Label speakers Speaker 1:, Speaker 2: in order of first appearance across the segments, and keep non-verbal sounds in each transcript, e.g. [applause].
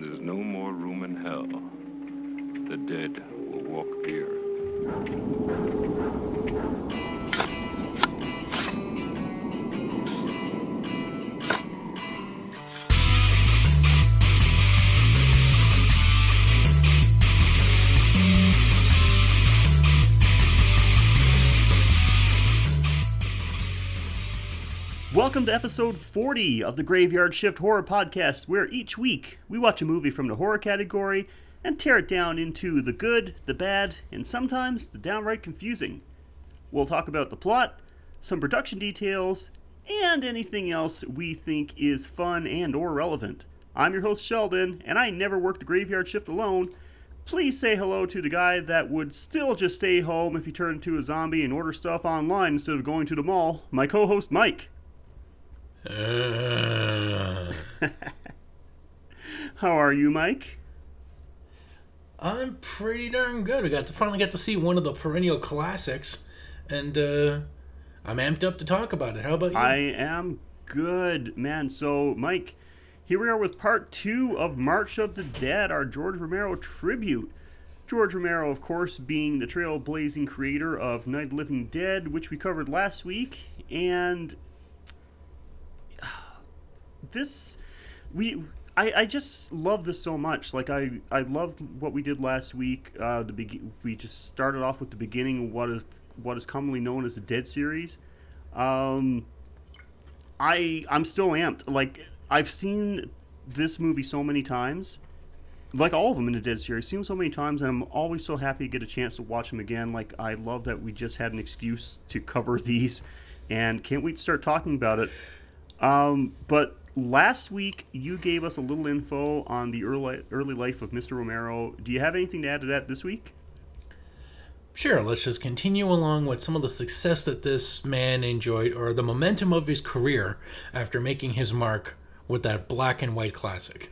Speaker 1: There's no more room in hell, the dead will walk here.
Speaker 2: Welcome to episode 40 of the Graveyard Shift Horror Podcast, where each week we watch a movie from the horror category and tear it down into the good, the bad, and sometimes the downright confusing. We'll talk about the plot, some production details, and anything else we think is fun and or relevant. I'm your host Sheldon, and I never work the graveyard shift alone. Please say hello to the guy that would still just stay home if he turned into a zombie and order stuff online instead of going to the mall. My co-host Mike.
Speaker 3: Uh, [laughs]
Speaker 2: How are you, Mike?
Speaker 3: I'm pretty darn good. We got to finally get to see one of the perennial classics, and uh, I'm amped up to talk about it. How about you?
Speaker 2: I am good, man. So, Mike, here we are with part two of March of the Dead, our George Romero tribute. George Romero, of course, being the trailblazing creator of Night of Living Dead, which we covered last week, and this we I, I just love this so much. Like I, I loved what we did last week. Uh, the we just started off with the beginning of what is what is commonly known as the Dead series. Um, I I'm still amped. Like I've seen this movie so many times, like all of them in the Dead series. Seen so many times, and I'm always so happy to get a chance to watch them again. Like I love that we just had an excuse to cover [laughs] these, and can't wait to start talking about it. Um, but last week you gave us a little info on the early early life of Mr. Romero. Do you have anything to add to that this week?
Speaker 3: Sure, let's just continue along with some of the success that this man enjoyed, or the momentum of his career after making his mark with that black and white classic.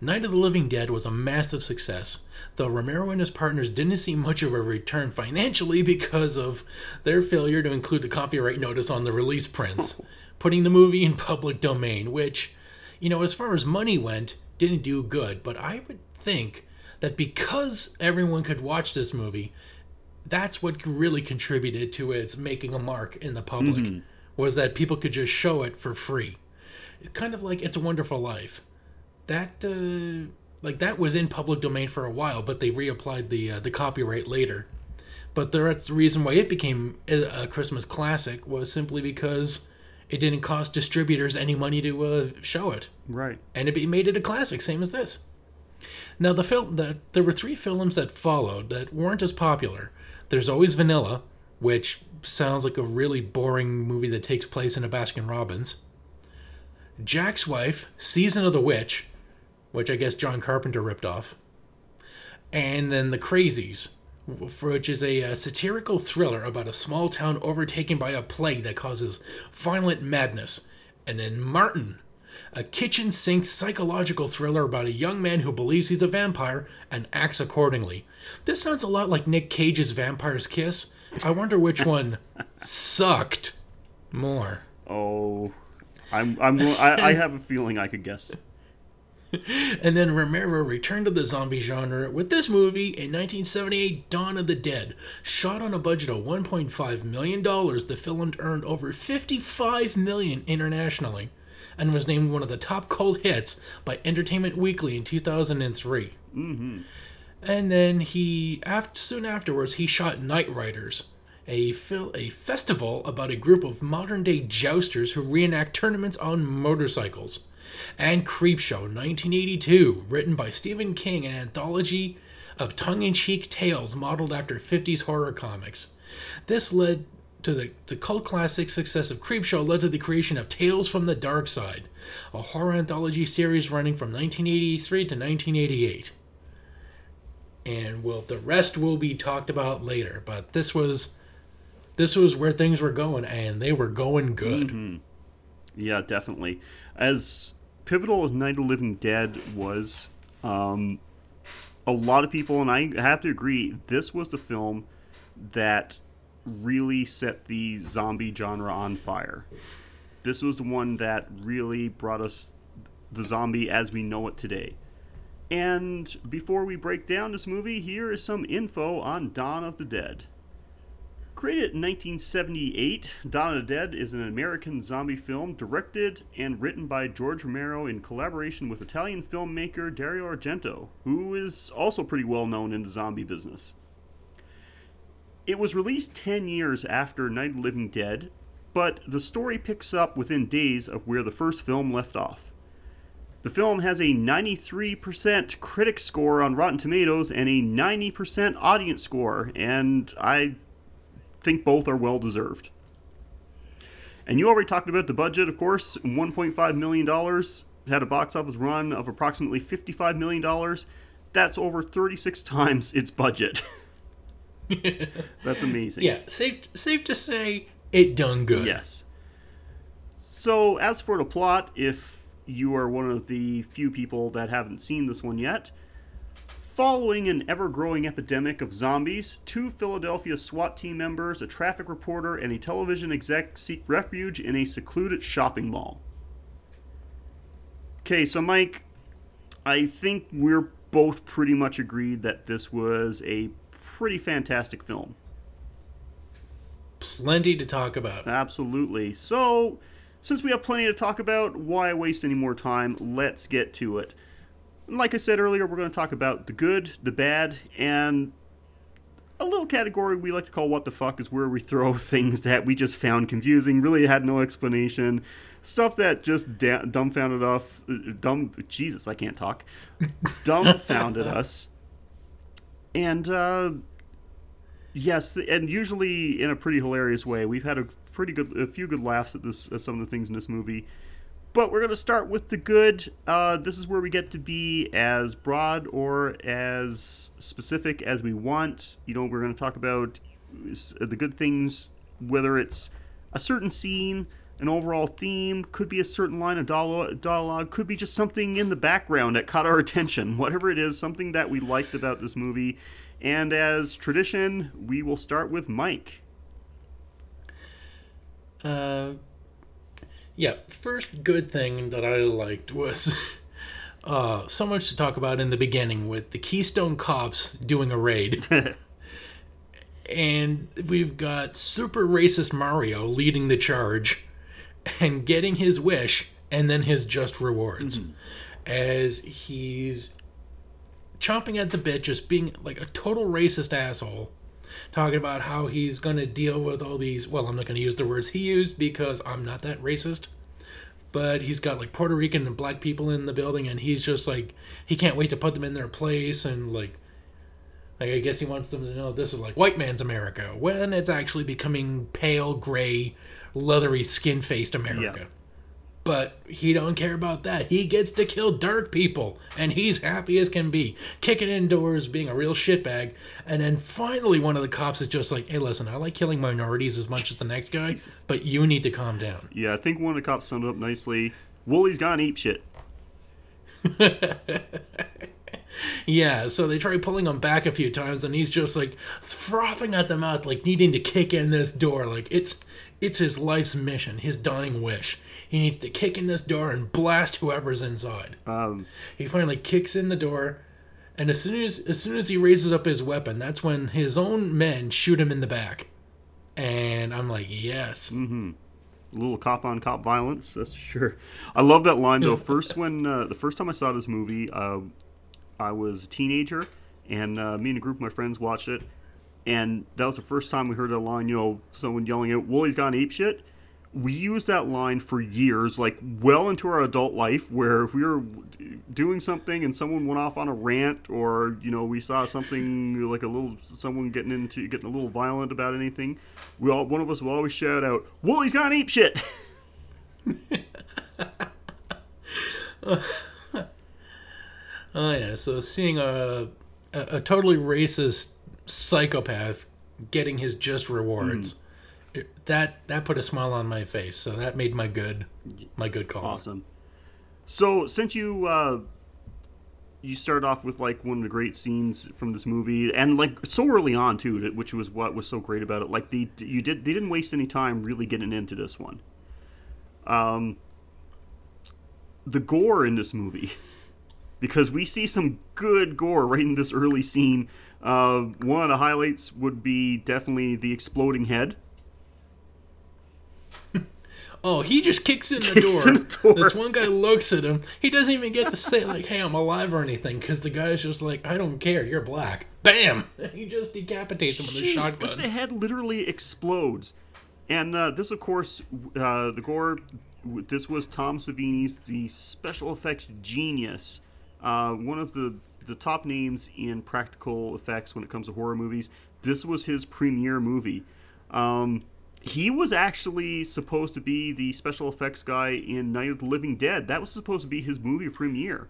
Speaker 3: Night of the Living Dead was a massive success, though Romero and his partners didn't see much of a return financially [laughs] because of their failure to include the copyright notice on the release prints, [laughs] putting the movie in [laughs] public domain, which, you know, as far as money went, didn't do good. But I would think that because everyone could watch this movie, that's what really contributed to its making a mark in the public, was that people could just show it for free. It's kind of like It's a Wonderful Life that uh, like that was in public domain for a while, but they reapplied the uh, the copyright later. But that's the reason why it became a a Christmas classic was simply because it didn't cost distributors any money to uh, show it,
Speaker 2: Right.
Speaker 3: and it made it a classic, same as this. Now the film that there were three films that followed that weren't as popular. There's always Vanilla, which sounds like a really boring movie that takes place in a Baskin Robbins. Jack's Wife, Season of the Witch, which I guess John Carpenter ripped off, and then The Crazies, which is a, uh satirical thriller about a small town overtaken by a plague that causes violent madness, and then Martin, a kitchen sink psychological thriller about a young man who believes he's a vampire and acts accordingly. This sounds a lot like Nick Cage's Vampire's Kiss. I wonder which [laughs] one sucked more.
Speaker 2: Oh, I'm I'm I, I have a feeling I could guess. [laughs]
Speaker 3: And then Romero returned to the zombie genre with this movie in 1978, Dawn of the Dead. Shot on a budget of 1.5 million dollars, the film earned over 55 million internationally, and was named one of the top cult hits by Entertainment Weekly in 2003. Mm-hmm. And then he, after, soon afterwards, he shot Knightriders, a fil- a festival about a group of modern day jousters who reenact tournaments on motorcycles and Creepshow 1982, written by Stephen King, an anthology of tongue in cheek tales modeled after 50s horror comics. This led to the, the cult classic success of Creepshow, led to the creation of Tales from the Darkside, a horror anthology series running from 1983 to 1988. And well, the rest will be talked about later, but this was. This was where things were going, and they were going good. Mm-hmm.
Speaker 2: Yeah, definitely. As pivotal as Night of the Living Dead was, um, a lot of people, and I have to agree, this was the film that really set the zombie genre on fire. This was the one that really brought us the zombie as we know it today. And before we break down this movie, here is some info on Dawn of the Dead. Created in 1978, Dawn of the Dead is an American zombie film directed and written by George Romero in collaboration with Italian filmmaker Dario Argento, who is also pretty well known in the zombie business. It was released 10 years after Night of the Living Dead, but the story picks up within days of where the first film left off. The film has a 93% critic score on Rotten Tomatoes and a 90% audience score, and I think both are well deserved. And you already talked about the budget, of course, $1.5 million, had a box office run of approximately $55 million. That's over 36 [laughs] times its budget. [laughs] That's amazing.
Speaker 3: Yeah, safe safe to say it done good.
Speaker 2: Yes. So, as for the plot, if you are one of the few people that haven't seen this one yet, following an ever growing epidemic of zombies, two Philadelphia SWAT team members, a traffic reporter, and a television exec seek refuge in a secluded shopping mall. Okay, so Mike, I think we're both pretty much agreed that this was a pretty fantastic film.
Speaker 3: Plenty to talk about.
Speaker 2: Absolutely. So, since we have plenty to talk about, why waste any more time? Let's get to it. Like I said earlier, we're going to talk about the good, the bad, and a little category we like to call what the fuck is where we throw [laughs] things that we just found confusing, really had no explanation, stuff that just da- dumbfounded us, dumb Jesus, I can't talk. [laughs] dumbfounded us. And uh yes, and usually in a pretty hilarious way. We've had a pretty good a few good laughs at this at some of the things in this movie. But we're going to start with the good. Uh, this is where we get to be as broad or as specific as we want. You know, we're going to talk about the good things, whether it's a certain scene, an overall theme, could be a certain line of dialogue, could be just something in the background that caught our [laughs] attention. Whatever it is, something that we liked about this movie. And as tradition, we will start with Mike.
Speaker 3: Uh, yeah, first good thing that I liked was [laughs] uh, so much to talk about in the beginning with the Keystone Cops doing a raid. [laughs] and we've got super racist Mario leading the charge and getting his wish and then his just rewards mm-hmm. as he's chomping at the bit, just being like a total racist asshole talking about how he's going to deal with all these. Well, I'm not going to use the words he used because I'm not that racist. But he's got like Puerto Rican and black people in the building, and he's just like he can't wait to put them in their place, and like, like I guess he wants them to know this is like white man's America when it's actually becoming pale gray, leathery skin faced America. Yeah but he don't care about that. He gets to kill dark people, and he's happy as can be, kicking indoors, being a real shitbag. And then finally, one of the cops is just like, "Hey, listen, I like killing minorities as much as the next guy, but you need to calm down."
Speaker 2: Yeah, I think one of the cops summed it up nicely. Wooley's gone eat shit. [laughs]
Speaker 3: yeah, so they try pulling him back a few times, and he's just like frothing at the mouth, like needing to kick in this door. Like it's it's his life's mission, his dying wish he needs to kick in this door and blast whoever's inside.
Speaker 2: Um,
Speaker 3: he finally kicks in the door, and as soon as as soon as he raises up his weapon, that's when his own men shoot him in the back. And I'm like, yes.
Speaker 2: Mm-hmm. A little cop on cop violence, that's sure. I love that line though. [laughs] First, when uh, the first time I saw this movie, uh, I was a teenager, and uh, me and a group of my friends watched it, and that was the first time we heard that line. You know, someone yelling out, "Wooley's gone ape shit." We used that line for years, like well into our adult life, where if we were doing something and someone went off on a rant, or you know we saw something like a little someone getting into getting a little violent about anything, we all one of us will always shout out, "Wooley's got ape shit." [laughs] [laughs]
Speaker 3: oh yeah, so seeing a, a, a totally racist psychopath getting his just rewards. Mm that that put a smile on my face. So that made my good my good call.
Speaker 2: Awesome. So since you uh, you started off with like one of the great scenes from this movie, and like so early on too, which was what was so great about it. Like the you did they didn't waste any time really getting into this one. Um, the gore in this movie. [laughs] because we see some good gore right in this early scene. Uh, one of the highlights would be definitely the exploding head.
Speaker 3: Oh, he just kicks in the,
Speaker 2: Kicks
Speaker 3: door.
Speaker 2: in the door.
Speaker 3: This one guy looks at him. He doesn't even get to say like, "Hey, I'm alive" or anything, because the guy's just like, "I don't care. You're black." Bam! [laughs] He just decapitates him with a shotgun.
Speaker 2: But the head literally explodes. And uh, this, of course, uh, the gore. This was Tom Savini's the special effects genius. Uh, one of the the top names in practical effects when it comes to horror movies. This was his premiere movie. Um, he was actually supposed to be the special effects guy in Night of the Living Dead. That was supposed to be his movie premiere.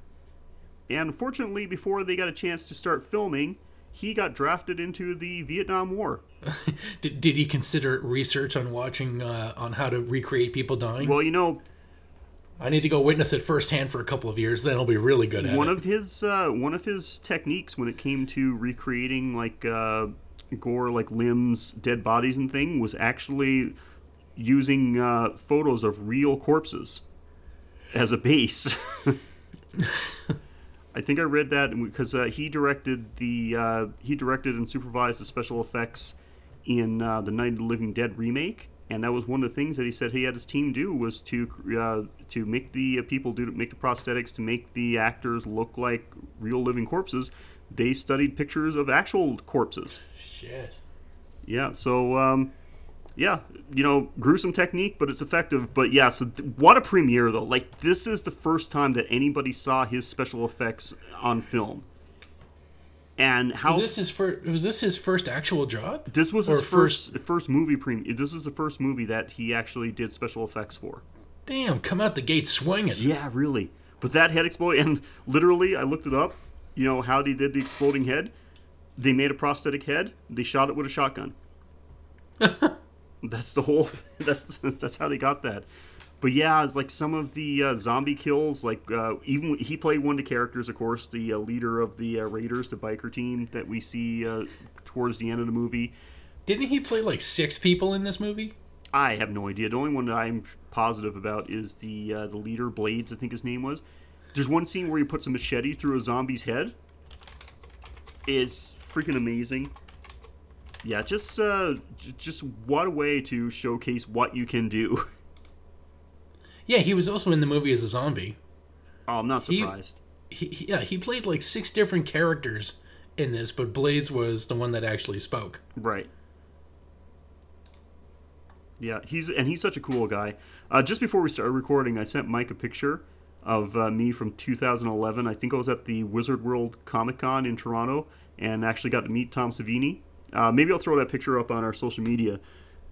Speaker 2: And unfortunately, before they got a chance to start filming, he got drafted into the Vietnam War. [laughs]
Speaker 3: Did, did he consider research on watching uh, on how to recreate people dying?
Speaker 2: Well, you know,
Speaker 3: I need to go witness it firsthand for a couple of years. Then I'll be really good at
Speaker 2: one
Speaker 3: it.
Speaker 2: of his uh, one of his techniques when it came to recreating like uh, gore, like limbs, dead bodies, and thing, was actually using uh, photos of real corpses as a base. [laughs] I think I read that because uh, he directed the uh, he directed and supervised the special effects in uh, the Night of the Living Dead remake, and that was one of the things that he said he had his team do was to uh, to make the uh, people do make the prosthetics to make the actors look like real living corpses. They studied pictures of actual corpses.
Speaker 3: Shit.
Speaker 2: Yeah, so um, yeah, you know, gruesome technique, but it's effective. But yeah, so th- what a premiere though! Like this is the first time that anybody saw his special effects on film, and how
Speaker 3: Was this his first? Was this his first actual job?
Speaker 2: this was
Speaker 3: or
Speaker 2: his first first movie premiere. This is the first movie that he actually did special effects for.
Speaker 3: Damn, come out the gate swinging.
Speaker 2: Yeah, really. But that head explode, and literally, I looked it up. You know how they did the exploding head? They made a prosthetic head. They shot it with a shotgun. [laughs] that's the whole. [laughs] That's that's how they got that. But yeah, it's like some of the uh, zombie kills. Like uh, even he played one of the characters, of course, the uh, leader of the uh, Raiders, the biker team that we see uh, towards the end of the movie.
Speaker 3: Didn't he play like six people in this movie?
Speaker 2: I have no idea. The only one that I'm positive about is the uh, the leader, Blades, I think his name was. There's one scene where he puts a machete through a zombie's head. It's freaking amazing. Yeah, just uh, j- just what a way to showcase what you can do. [laughs]
Speaker 3: Yeah, he was also in the movie as a zombie.
Speaker 2: Oh, I'm not surprised.
Speaker 3: He, he- yeah, he played like six different characters in this, but Blades was the one that actually spoke.
Speaker 2: Right. Yeah, he's and he's such a cool guy. Uh, just before we started recording, I sent Mike a picture of uh, me from 2011. I think I was at the Wizard World Comic Con in Toronto and actually got to meet Tom Savini. Uh, maybe I'll throw that picture up on our social media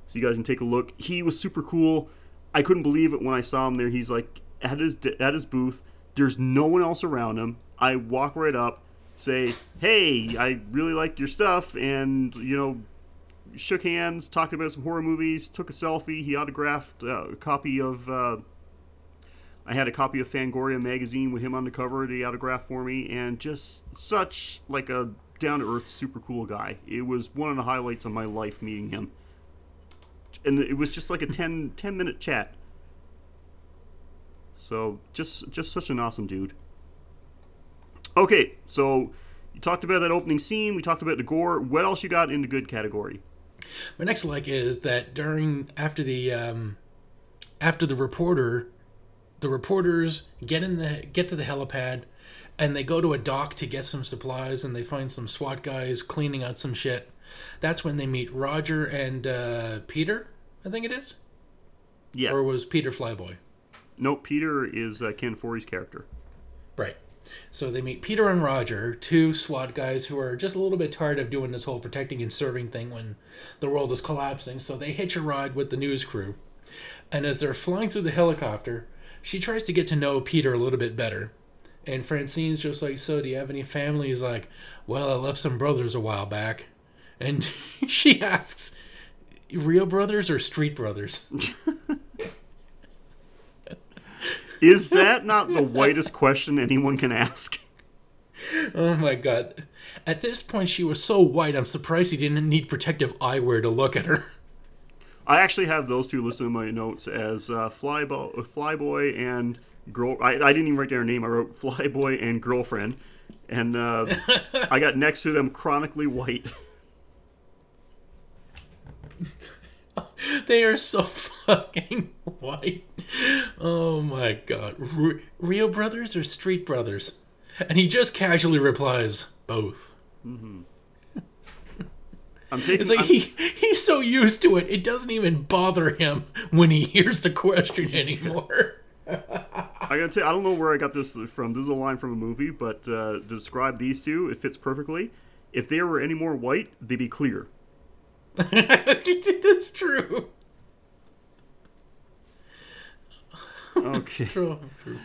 Speaker 2: so you guys can take a look. He was super cool. I couldn't believe it when I saw him there. He's like at his at his booth. There's no one else around him. I walk right up, say, "Hey, I really like your stuff," and you know, shook hands, talked about some horror movies, took a selfie. He autographed uh, a copy of. Uh, I had a copy of Fangoria magazine with him on the cover. He autographed for me, and just such like a down to earth, super cool guy. It was one of the highlights of my life meeting him. And it was just like a 10, [laughs] 10 minute chat. So just just such an awesome dude. Okay, so you talked about that opening scene. We talked about the gore. What else you got in the good category?
Speaker 3: My next like is that during after the um, after the reporter, the reporters get in the get to the helipad, and they go to a dock to get some supplies, and they find some SWAT guys cleaning out some shit. That's when they meet Roger and uh, Peter. I think it is,
Speaker 2: Yeah.
Speaker 3: or was Peter Flyboy?
Speaker 2: Nope, Peter is uh, Ken Foree's character.
Speaker 3: Right. So they meet Peter and Roger, two SWAT guys who are just a little bit tired of doing this whole protecting and serving thing when the world is collapsing. So they hitch a ride with the news crew. And as they're flying through the helicopter, she tries to get to know Peter a little bit better. And Francine's just like, So, do you have any family? He's like, Well, I left some brothers a while back. And [laughs] she asks, Real brothers or street brothers? [laughs]
Speaker 2: Is that not the whitest question anyone can ask?
Speaker 3: Oh my god. At this point, she was so white, I'm surprised he didn't need protective eyewear to look at her.
Speaker 2: I actually have those two listed in my notes as uh, Flybo- Flyboy and girl. I, I didn't even write down her name. I wrote Flyboy and girlfriend, and uh, I got next to them chronically white. [laughs]
Speaker 3: They are so fucking white. Oh my god. R- Rio Brothers or Street Brothers? And he just casually replies, both. [laughs]
Speaker 2: I'm taking.
Speaker 3: It's like
Speaker 2: I'm-
Speaker 3: he he's so used to it, it doesn't even bother him when he hears the question anymore.
Speaker 2: I gotta tell you, I don't know where I got this from. This is a line from a movie, but uh, describe these two, it fits perfectly. If they were any more white, they'd be clear. [laughs]
Speaker 3: That's true.
Speaker 2: Okay.
Speaker 3: True. [laughs] True.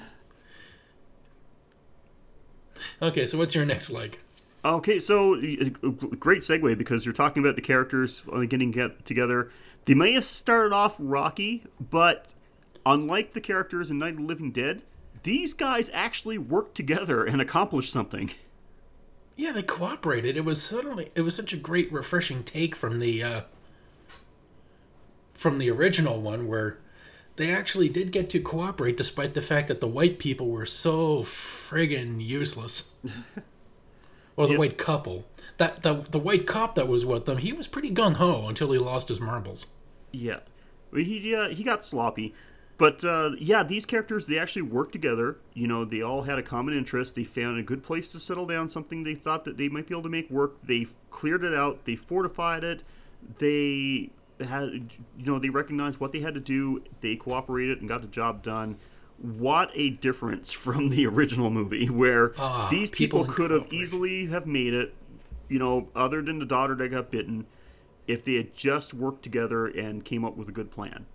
Speaker 3: Okay, so what's your next leg?
Speaker 2: Okay, so great segue because you're talking about the characters uh, getting get together. They may have started off rocky, but unlike the characters in Night of the Living Dead, these guys actually worked together and accomplished something.
Speaker 3: Yeah, they cooperated. It was suddenly it was such a great refreshing take from the uh from the original one where they actually did get to cooperate despite the fact that the white people were so friggin' useless. [laughs] or the
Speaker 2: Yep.
Speaker 3: white couple. That the the white cop that was with them, he was pretty gung ho until he lost his marbles.
Speaker 2: Yeah, he uh, he got sloppy, but uh, yeah, these characters they actually worked together. You know, they all had a common interest. They found a good place to settle down, something they thought that they might be able to make work. They cleared it out. They fortified it. They had, you know, they recognized what they had to do. They cooperated and got the job done. What a difference [laughs] from the original movie, where
Speaker 3: Ah,
Speaker 2: these
Speaker 3: people
Speaker 2: people could have easily have made it. You know, other than the daughter that got bitten, if they had just worked together and came up with a good plan.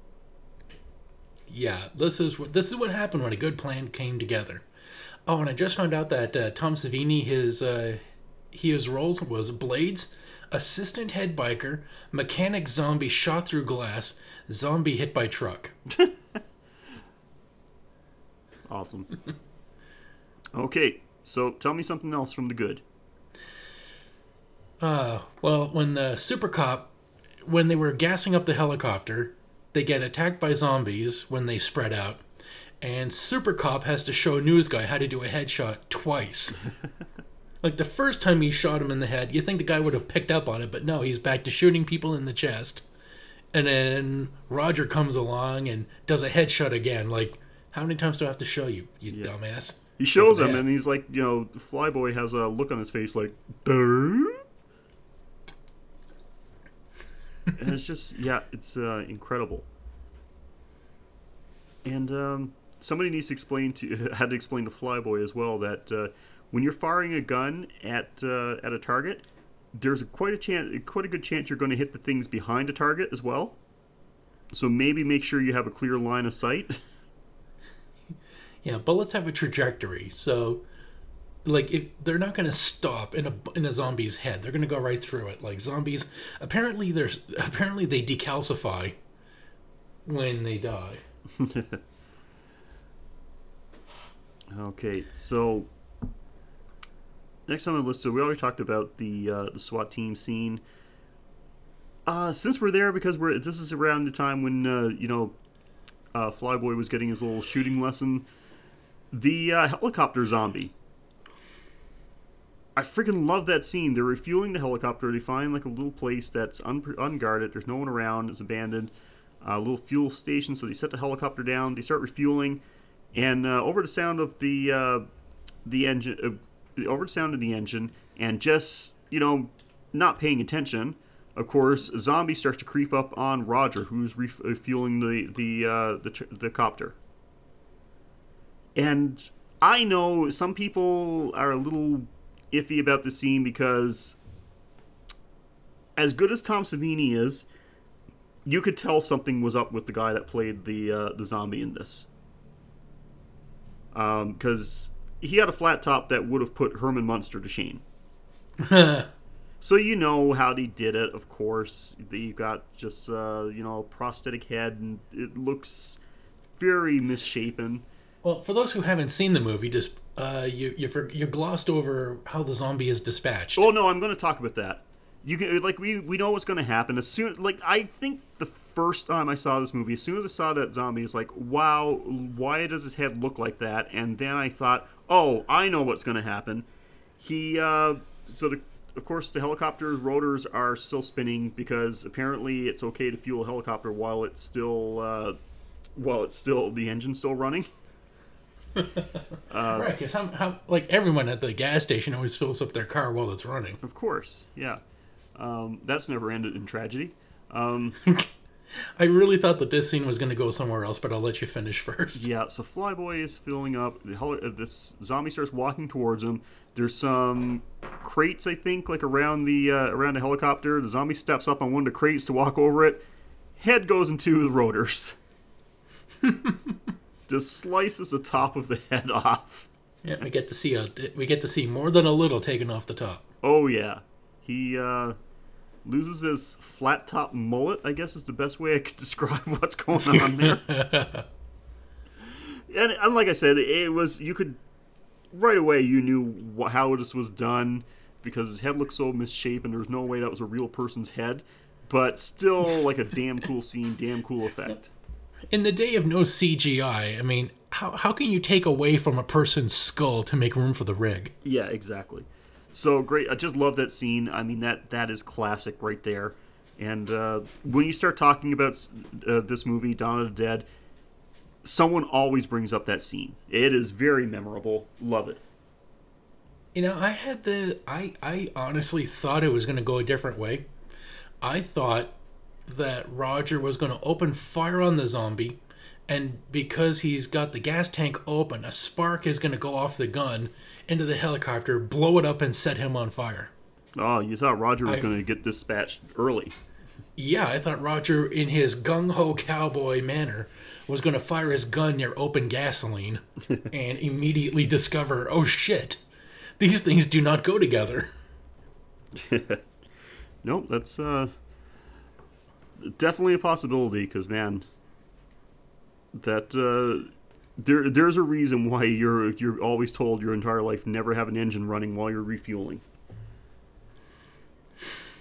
Speaker 3: Yeah, this is what this is what happened when a good plan came together. Oh, and I just found out that uh, Tom Savini his uh, his roles was Blades, assistant head biker, mechanic zombie shot through glass, zombie hit by truck. [laughs]
Speaker 2: Awesome. okay, so tell me something else from the good.
Speaker 3: Uh, well, when the super cop, when they were gassing up the helicopter, they get attacked by zombies when they spread out, and super cop has to show news guy how to do a headshot twice. [laughs] like the first time he shot him in the head, you think the guy would have picked up on it, but no, he's back to shooting people in the chest. And then Roger comes along and does a headshot again. Like, how many times do I have to show you, you
Speaker 2: Yeah.
Speaker 3: dumbass?
Speaker 2: He shows him, and he's like, you know, Flyboy has a look on his face like, "Duh?" And it's just, yeah, it's uh, incredible. And um, somebody needs to explain to [laughs] had to explain to Flyboy as well that uh, when you're firing a gun at uh, at a target, there's quite a chance, quite a good chance you're going to hit the things behind a target as well. So maybe make sure you have a clear line of sight. [laughs]
Speaker 3: Yeah, bullets have a trajectory, so like if they're not going to stop in a in a zombie's head, they're going to go right through it. Like zombies, apparently there's apparently they decalcify when they die. [laughs]
Speaker 2: Okay, so next on the list, so we already talked about the uh, the SWAT team scene. Uh, since we're there, because we're this is around the time when uh, you know uh, Flyboy was getting his little shooting lesson. The uh, helicopter zombie. I freaking love that scene. They're refueling the helicopter. They find like a little place that's un- unguarded. There's no one around. It's abandoned. A little fuel station. So they set the helicopter down. They start refueling, and uh, over the sound of the uh, the engine, uh, over the sound of the engine, and just you know not paying attention. Of course, a zombie starts to creep up on Roger, who's refueling the the uh, the, tr- the copter. And I know some people are a little iffy about the scene because, as good as Tom Savini is, you could tell something was up with the guy that played the uh, the zombie in this. Because he had a flat top that would have put Herman Munster to shame. [laughs] So you know how they did it, of course. You've got just uh, you know prosthetic head, and it looks very misshapen.
Speaker 3: Well, for those who haven't seen the movie, just uh, you you for, you glossed over how the zombie is dispatched.
Speaker 2: Oh no, I'm going to talk about that. You can like we we know what's going to happen as soon. Like I think the first time I saw this movie. As soon as I saw that zombie, it's like, wow, why does his head look like that? And then I thought, oh, I know what's going to happen. He, uh, so the, of course, the helicopter's rotors are still spinning because apparently it's okay to fuel a helicopter while it's still, uh, while it's still the engine's still running. [laughs] [laughs]
Speaker 3: right, because how, how, like everyone at the gas station always fills up their car while it's running.
Speaker 2: Of course, yeah. Um, that's never ended in tragedy. Um, [laughs]
Speaker 3: I really thought that this scene was going to go somewhere else, but I'll let you finish [laughs] first.
Speaker 2: Yeah, so Flyboy is filling up. The heli- uh, this zombie starts walking towards him. There's some crates, I think, like around the uh, around the helicopter. The zombie steps up on one of the crates to walk over it. Head goes into the rotors. Just slices the top of the [laughs] head off.
Speaker 3: Yeah, we get to see a we get to see more than a little taken off the top.
Speaker 2: Oh yeah, he uh, loses his flat top mullet. I guess is the best way I could [laughs] describe what's going on there. [laughs] and, and like I said, it was you could right away you knew how this was done because his head looked so misshapen. There was no way that was a real person's head, but still like a damn cool scene, damn cool effect.
Speaker 3: In the day of no CGI, I mean, how how can you take away from a person's skull to make room for the rig?
Speaker 2: Yeah, exactly. So great! I just love that scene. I mean that that is classic right there. And uh, when you start talking about uh, this movie, Dawn of the Dead, someone always brings up that scene. It is very memorable. Love it.
Speaker 3: You know, I had the I I honestly thought it was going to go a different way. I thought that Roger was going to open fire on the zombie and because he's got the gas tank open, a spark is going to go off the gun into the helicopter, blow it up and set him on fire.
Speaker 2: Oh, you thought Roger was
Speaker 3: I-
Speaker 2: going to get dispatched early.
Speaker 3: Yeah, I thought Roger, in his gung ho cowboy manner, was going to fire his gun near open gasoline [laughs] and immediately discover, oh shit, these things do not go together. [laughs]
Speaker 2: Nope, that's uh, definitely a possibility. Because man, that uh, there there's a reason why you're you're always told your entire life never have an engine running while you're refueling.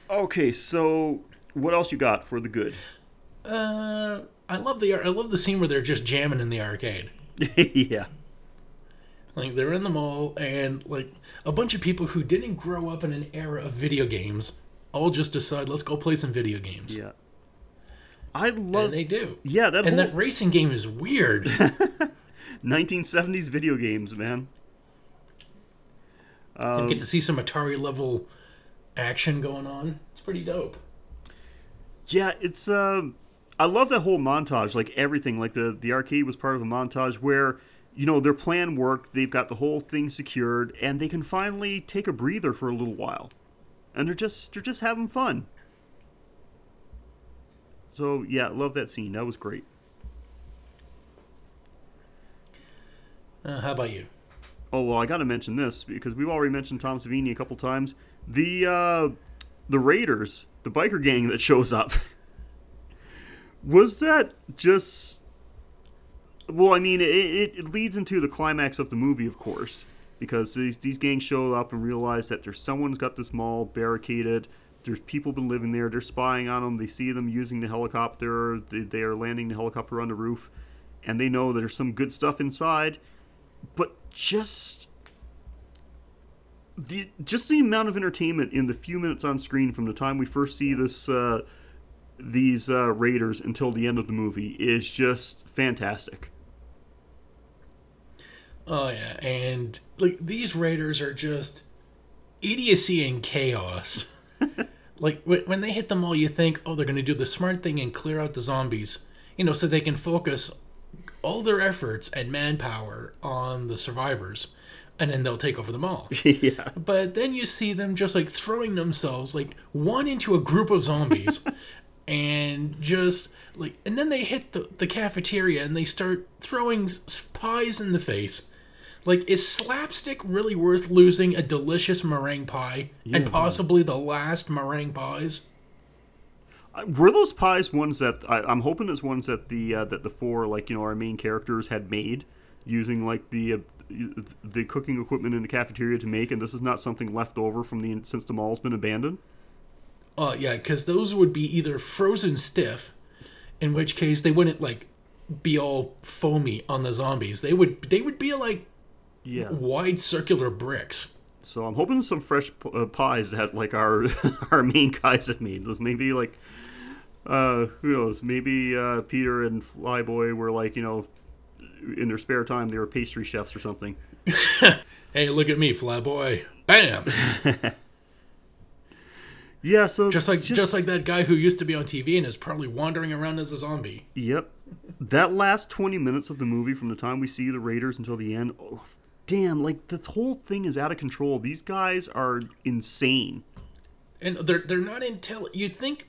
Speaker 2: Okay, so what else you got for the good?
Speaker 3: Uh, I love the I love the scene where they're just jamming in the arcade. [laughs]
Speaker 2: yeah.
Speaker 3: Like they're in the mall and like a bunch of people who didn't grow up in an era of video games all just decide let's go play some video games.
Speaker 2: Yeah. I love
Speaker 3: And they do.
Speaker 2: Yeah, that
Speaker 3: And
Speaker 2: whole
Speaker 3: that racing game is weird. [laughs]
Speaker 2: 1970s video games, man.
Speaker 3: and get to see some Atari level action going on. It's pretty dope.
Speaker 2: Yeah, it's um I love that whole montage, like everything, like the the arcade was part of a montage where you know their plan worked, they've got the whole thing secured, and they can finally take a breather for a little while, and they're just they're just having fun. So yeah, love that scene. That was great.
Speaker 3: Uh, how about you?
Speaker 2: Oh well, I got to mention this because we've already mentioned Tom Savini a couple times. The uh, the Raiders, the biker gang that shows up, [laughs] was that just? Well, I mean, it, it, it leads into the climax of the movie, of course, because these these gangs show up and realize that there's someone's got this mall barricaded. There's people been living there. They're spying on them. They see them using the helicopter. They, they are landing the helicopter on the roof, and they know there's some good stuff inside but just the just the amount of entertainment in the few minutes on screen from the time we first see this uh, these uh, raiders until the end of the movie is just fantastic.
Speaker 3: Oh yeah, and like these raiders are just idiocy and chaos. [laughs] like wh- when they hit the mall, you think, oh, they're going to do the smart thing and clear out the zombies, you know, so they can focus all their efforts and manpower on the survivors, and then they'll take over the mall. [laughs]
Speaker 2: yeah,
Speaker 3: But then you see them just like throwing themselves like one into a group of zombies [laughs] and just like and then they hit the, the cafeteria and they start throwing pies in the face. Like is slapstick really worth losing a delicious meringue pie and possibly the last meringue pies?
Speaker 2: Uh, were those pies ones that I, I'm hoping it's ones that the uh, that the four like you know our main characters had made using like the uh, the cooking equipment in the cafeteria to make, and this is not something left over from the since the mall's been abandoned.
Speaker 3: Oh yeah, because those would be either frozen stiff, In which case they wouldn't like be all foamy on the zombies. They would they would be like
Speaker 2: Yeah.
Speaker 3: wide circular bricks.
Speaker 2: So I'm hoping some fresh p- uh, pies that like our [laughs] our main guys have made. Those maybe like uh who knows? Maybe uh Peter and Flyboy were like you know in their spare time they were pastry chefs or something. [laughs]
Speaker 3: Hey, look at me, flyboy. Bam! [laughs]
Speaker 2: Yeah. So
Speaker 3: Just like just, like that guy who used to be on TV and is probably wandering around as a zombie.
Speaker 2: Yep. That last 20 minutes of the movie from the time we see the Raiders until the end, oh, damn, like this whole thing is out of control. These guys are insane.
Speaker 3: And they're they're not intel. You'd think,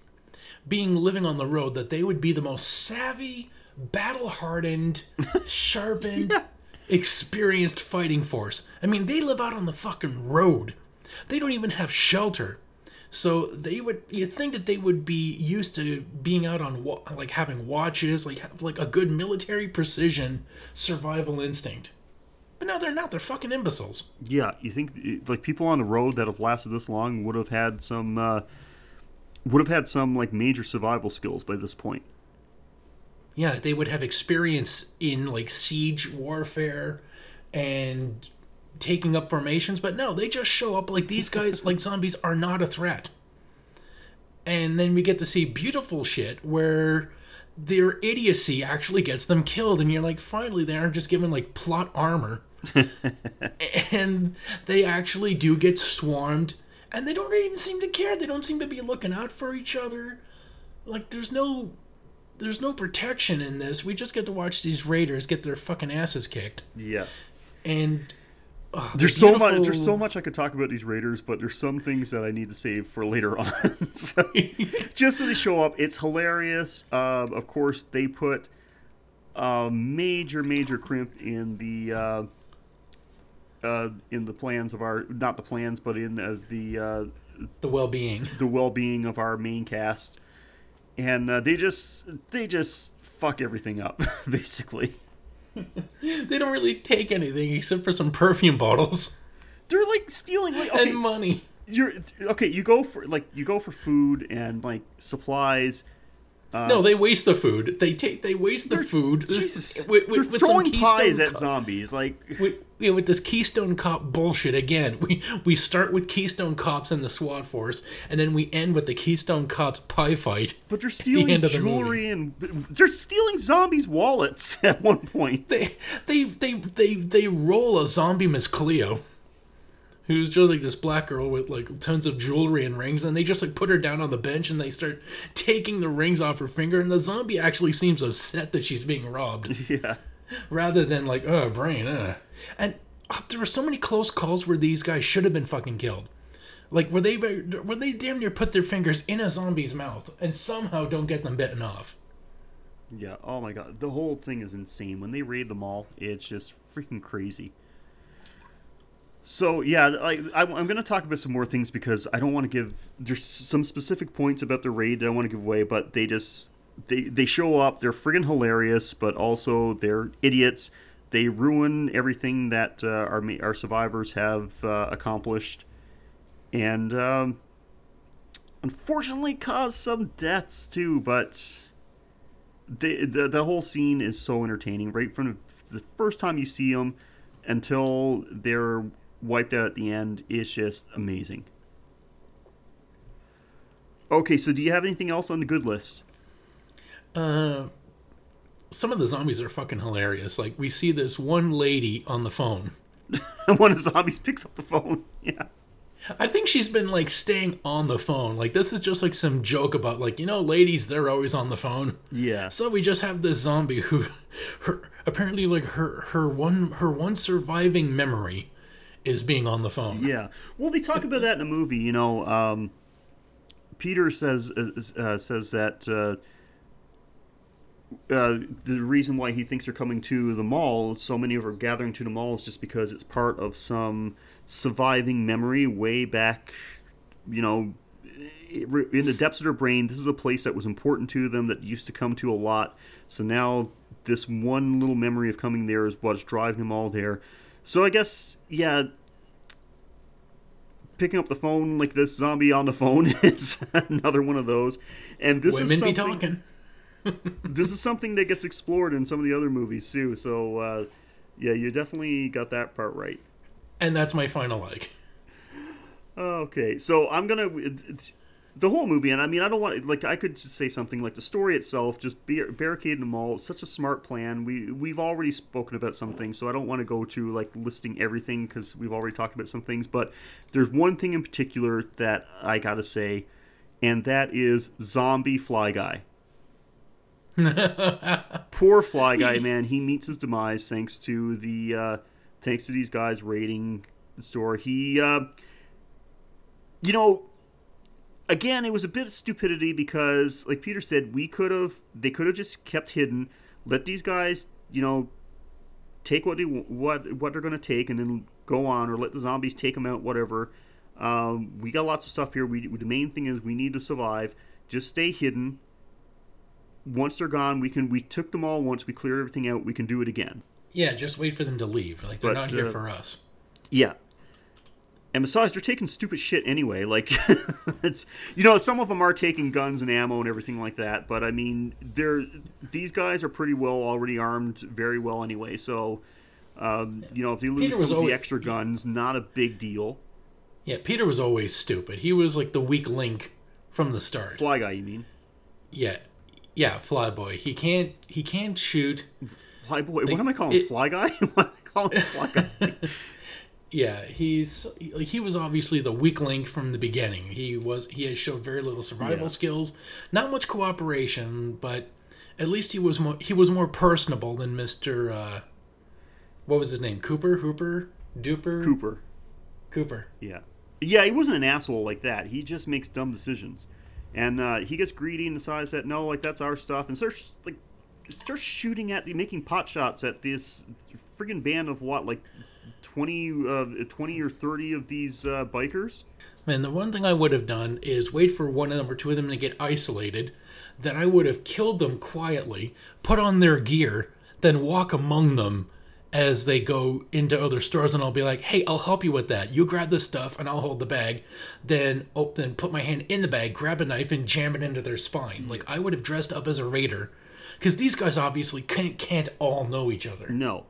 Speaker 3: being living on the road, that they would be the most savvy, battle hardened, [laughs] sharpened,
Speaker 2: Yeah.
Speaker 3: experienced fighting force. I mean, they live out on the fucking road. They don't even have shelter. So they would you think that they would be used to being out on like having watches, like have like a good military precision survival instinct. But no, they're not. They're fucking imbeciles.
Speaker 2: Yeah, you think like people on the road that have lasted this long would have had some uh would have had some like major survival skills by this point.
Speaker 3: Yeah, they would have experience in like siege warfare and taking up formations, but no, they just show up like these guys, [laughs] like zombies, are not a threat. And then we get to see beautiful shit where their idiocy actually gets them killed, and you're like, finally, they aren't just given like plot armor. [laughs] and they actually do get swarmed, and they don't even seem to care. They don't seem to be looking out for each other. Like, there's no there's no protection in this. We just get to watch these raiders get their fucking asses kicked.
Speaker 2: Yeah.
Speaker 3: And uh, the
Speaker 2: There's so much there's so much I could talk about these Raiders, but there's some things that I need to save for later [laughs] on. so, [laughs] just so they show up, it's hilarious. Um, of course, they put a major, major crimp in the uh, uh, in the plans of our not the plans, but in uh, the uh,
Speaker 3: the well-being.
Speaker 2: the well-being of our main cast, and uh, they just they just fuck everything up [laughs] basically. [laughs]
Speaker 3: They don't really take anything except for some perfume bottles
Speaker 2: They're like stealing like okay,
Speaker 3: and money.
Speaker 2: you're okay. You go for like you go for food and like supplies.
Speaker 3: no, they waste the food. They take they waste the food.
Speaker 2: Jesus,
Speaker 3: with, with,
Speaker 2: they're throwing pies at zombies. Like
Speaker 3: with, yeah, with this Keystone Cop bullshit again. We we start with Keystone Cops and the SWAT force, and then we end with the Keystone Cops pie fight.
Speaker 2: But they're stealing
Speaker 3: the
Speaker 2: jewelry and they're stealing zombies' wallets [laughs] at one point.
Speaker 3: They they they they they roll a zombie Miss Cleo, who's just like this black girl with like tons of jewelry and rings, and they just like put her down on the bench and they start taking the rings off her finger, and the zombie actually seems upset that she's being robbed. [laughs]
Speaker 2: Yeah.
Speaker 3: Rather than like, oh, brain, uh. And uh, there were so many close calls where these guys should have been fucking killed. Like, were they were they damn near put their fingers in a zombie's mouth and somehow don't get them bitten off.
Speaker 2: Yeah. Oh my god. The whole thing is insane. When they raid the mall, it's just freaking crazy. So yeah, I, I, I'm going to talk about some more things because I don't want to give. There's some specific points about the raid that I want to give away, but they just they they show up. They're friggin' hilarious, but also they're idiots. They ruin everything that uh, our our survivors have uh, accomplished, and um, unfortunately cause some deaths too. But the, the the whole scene is so entertaining right from the first time you see them until they're wiped out at the end is just amazing. Okay, so do you have anything else on the good list?
Speaker 3: Uh, some of the zombies are fucking hilarious. Like, we see this one lady on the phone. [laughs]
Speaker 2: One of the zombies picks up the phone. [laughs] Yeah.
Speaker 3: I think she's been like staying on the phone. Like, this is just like some joke about, like, you know, ladies, they're always on the phone.
Speaker 2: Yeah.
Speaker 3: So we just have this zombie who, [laughs] her apparently like her her one her one surviving memory is being on the phone.
Speaker 2: Yeah. Well, they talk about that in the movie. You know, um, Peter says uh, uh, says that uh, uh, the reason why he thinks they're coming to the mall, so many of them are gathering to the mall, is just because it's part of some surviving memory way back. You know, in the depths of their brain, this is a place that was important to them that used to come to a lot. So now this one little memory of coming there is what's driving them all there. So I guess yeah, picking up the phone like this zombie on the phone [laughs] is another one of those. And this
Speaker 3: Women
Speaker 2: is
Speaker 3: be talking.
Speaker 2: This is something that gets explored in some of the other movies too. So uh, yeah, you definitely got that part right.
Speaker 3: And that's my final like.
Speaker 2: Okay, so I'm gonna the whole movie, and I mean, I don't want like I could just say something like the story itself, just bar- barricade them all. It's such a smart plan. We we've already spoken about some things, so I don't want to go to like listing everything because we've already talked about some things. But there's one thing in particular that I gotta say, and that is zombie fly guy. [laughs] Poor fly guy, man. He meets his demise thanks to the uh, thanks to these guys raiding the store. He, uh, you know, again, it was a bit of stupidity because, like Peter said, we could have they could have just kept hidden, let these guys, you know, take what they what what they're to take, and then go on, or let the zombies take them out, whatever. Um, we got lots of stuff here. We the main thing is we need to survive. Just stay hidden. Once they're gone, we can. We took them all. Once we clear everything out, we can do it again.
Speaker 3: Yeah, just wait for them to leave. Like they're
Speaker 2: But,
Speaker 3: not here
Speaker 2: uh,
Speaker 3: for us.
Speaker 2: Yeah. And besides, they're taking stupid shit anyway. Like, [laughs] it's you know, some of them are taking guns and ammo and everything like that. But I mean, they're these guys are pretty well already armed, very well anyway. So, um, you know, if they lose some of
Speaker 3: always-
Speaker 2: the extra guns, not a big deal.
Speaker 3: Yeah, Peter was always stupid. He was like the weak link from the start.
Speaker 2: Fly guy, you mean?
Speaker 3: Yeah, yeah, Flyboy. He can't. He can't shoot.
Speaker 2: Fly boy? what am I calling
Speaker 3: it-
Speaker 2: Fly guy? [laughs] what am I calling? Fly guy? [laughs]
Speaker 3: Yeah, he's he was obviously the weak link from the beginning. He was he has showed very little survival
Speaker 2: Yeah.
Speaker 3: skills, not much cooperation, but at least he was more he was more personable than Mister. Uh, what was his name? Cooper, Hooper, Duper,
Speaker 2: Cooper.
Speaker 3: Cooper.
Speaker 2: Yeah. Yeah, he wasn't an asshole like that. He just makes dumb decisions. And uh, he gets greedy and decides that no, like that's our stuff, and starts like starts shooting at the making pot shots at this friggin' band of what, like 20, uh, 20 or thirty of these uh, bikers.
Speaker 3: And the one thing I would have done is wait for one of them or two of them to get isolated. Then I would have killed them quietly, put on their gear, then walk among them as they go into other stores, and I'll be like, "Hey, I'll help you with that. You grab this stuff, and I'll hold the bag." Then, oh, then put my hand in the bag, grab a knife, and jam it into their spine. Like I would have dressed up as a raider, because these guys obviously can't, can't all know each other.
Speaker 2: No.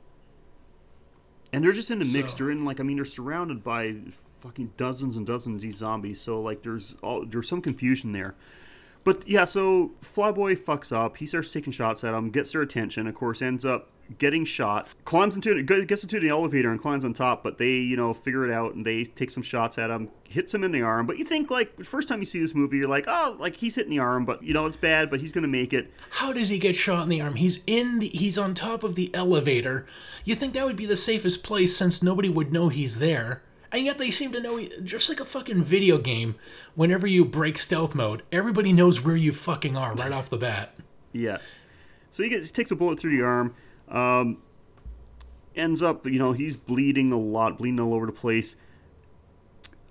Speaker 2: And they're just in a mix.
Speaker 3: So-
Speaker 2: They're in like I mean they're surrounded by fucking dozens and dozens of these zombies. So like there's all there's some confusion there. But yeah, so Flyboy fucks up. He starts taking shots at him, gets their attention. Of course, ends up getting shot. Climbs into gets into the elevator and climbs on top. But they you know figure it out and they take some shots at him. Hits him in the arm. But you think like the first time you see this movie, you're like, oh, like he's hitting the arm, but you know it's bad, but he's gonna make it.
Speaker 3: How does he get shot in the arm? He's in the he's on top of the elevator. You think that would be the safest place since nobody would know he's there. And yet they seem to know he- just like a fucking video game. Whenever you break stealth mode, everybody knows where you fucking are right off the bat.
Speaker 2: Yeah. So he gets takes a bullet through the arm. Um, ends up, you know, he's bleeding a lot, bleeding all over the place.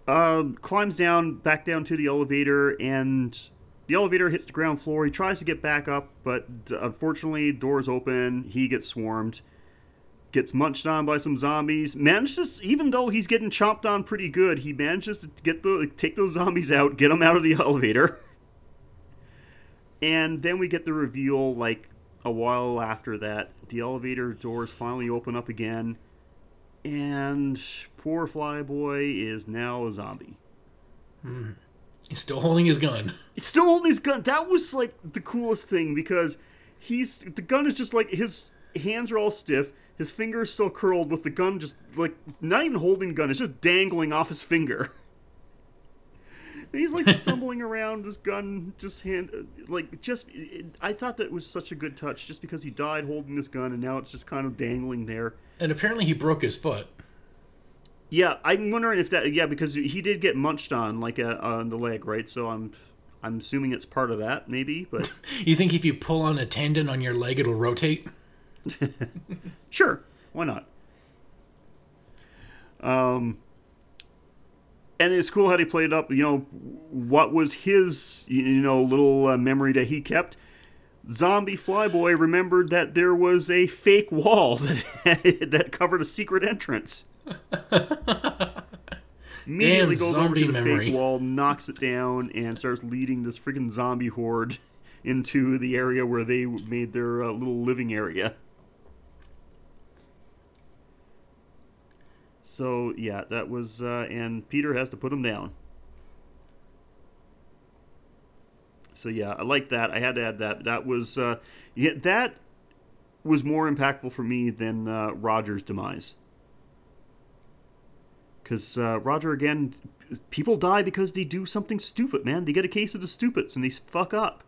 Speaker 2: Uh, climbs down, back down to the elevator, and the elevator hits the ground floor. He tries to get back up, but unfortunately, doors open. He gets swarmed. Gets munched on by some zombies. Manages, even though he's getting chomped on pretty good, he manages to get the take those zombies out, get them out of the [laughs] elevator. And then we get the reveal, like a while after that, the elevator doors finally open up again, and poor Flyboy is now a zombie. Hmm.
Speaker 3: He's still holding his gun.
Speaker 2: He's still holding his gun. That was like the coolest thing because he's the gun is just like his hands are all stiff, his fingers still curled with the gun just like not even holding the gun, it's just dangling off his finger. [laughs] He's like stumbling [laughs] around his gun just hand like just it, i thought that was such a good touch just because he died holding this gun and now it's just kind of dangling there
Speaker 3: And apparently he broke his foot.
Speaker 2: yeah i'm wondering if that yeah because he did get munched on like uh, on the leg right so i'm i'm assuming it's part of that maybe but [laughs]
Speaker 3: You think if you pull on a tendon on your leg it'll rotate? [laughs]
Speaker 2: sure why not um and it's cool how they played up you know what was his you know little uh, memory that he kept zombie flyboy remembered that there was a fake wall [laughs] that that covered a secret entrance [laughs] immediately
Speaker 3: Damn
Speaker 2: goes over
Speaker 3: zombie
Speaker 2: to the
Speaker 3: memory.
Speaker 2: fake wall knocks it down and starts leading this freaking zombie horde [laughs] into the area where they made their uh, little living area. So yeah, that was, uh, and Peter has to put him down. So yeah, I like that. I had to add that. That was, uh, yeah, that was more impactful for me than uh, Roger's demise. Because uh, Roger, again, people die because they do something stupid, man. They get a case of the stupids and they fuck up.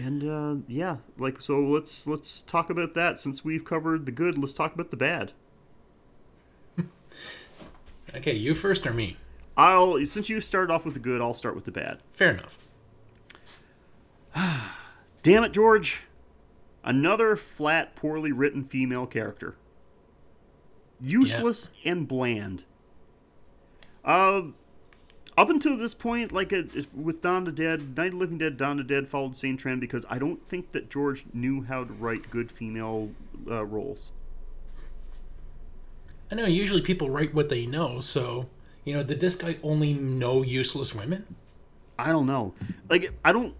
Speaker 2: And uh, yeah, like so, let's let's talk about that. Since we've covered the good, let's talk about the bad. [laughs]
Speaker 3: Okay, you first or me?
Speaker 2: I'll since you started off with the good, I'll start with the bad.
Speaker 3: Fair enough. [sighs]
Speaker 2: Damn it, George! Another flat, poorly written female character. Useless and bland. Uh, up until this point, like if- with Dawn of the Dead, Night of the Living Dead, Dawn of the Dead followed the same trend because I don't think that George knew how to write good female uh, roles.
Speaker 3: I know usually people write what they know, so you know, did this guy only know useless women?
Speaker 2: I don't know. Like I don't,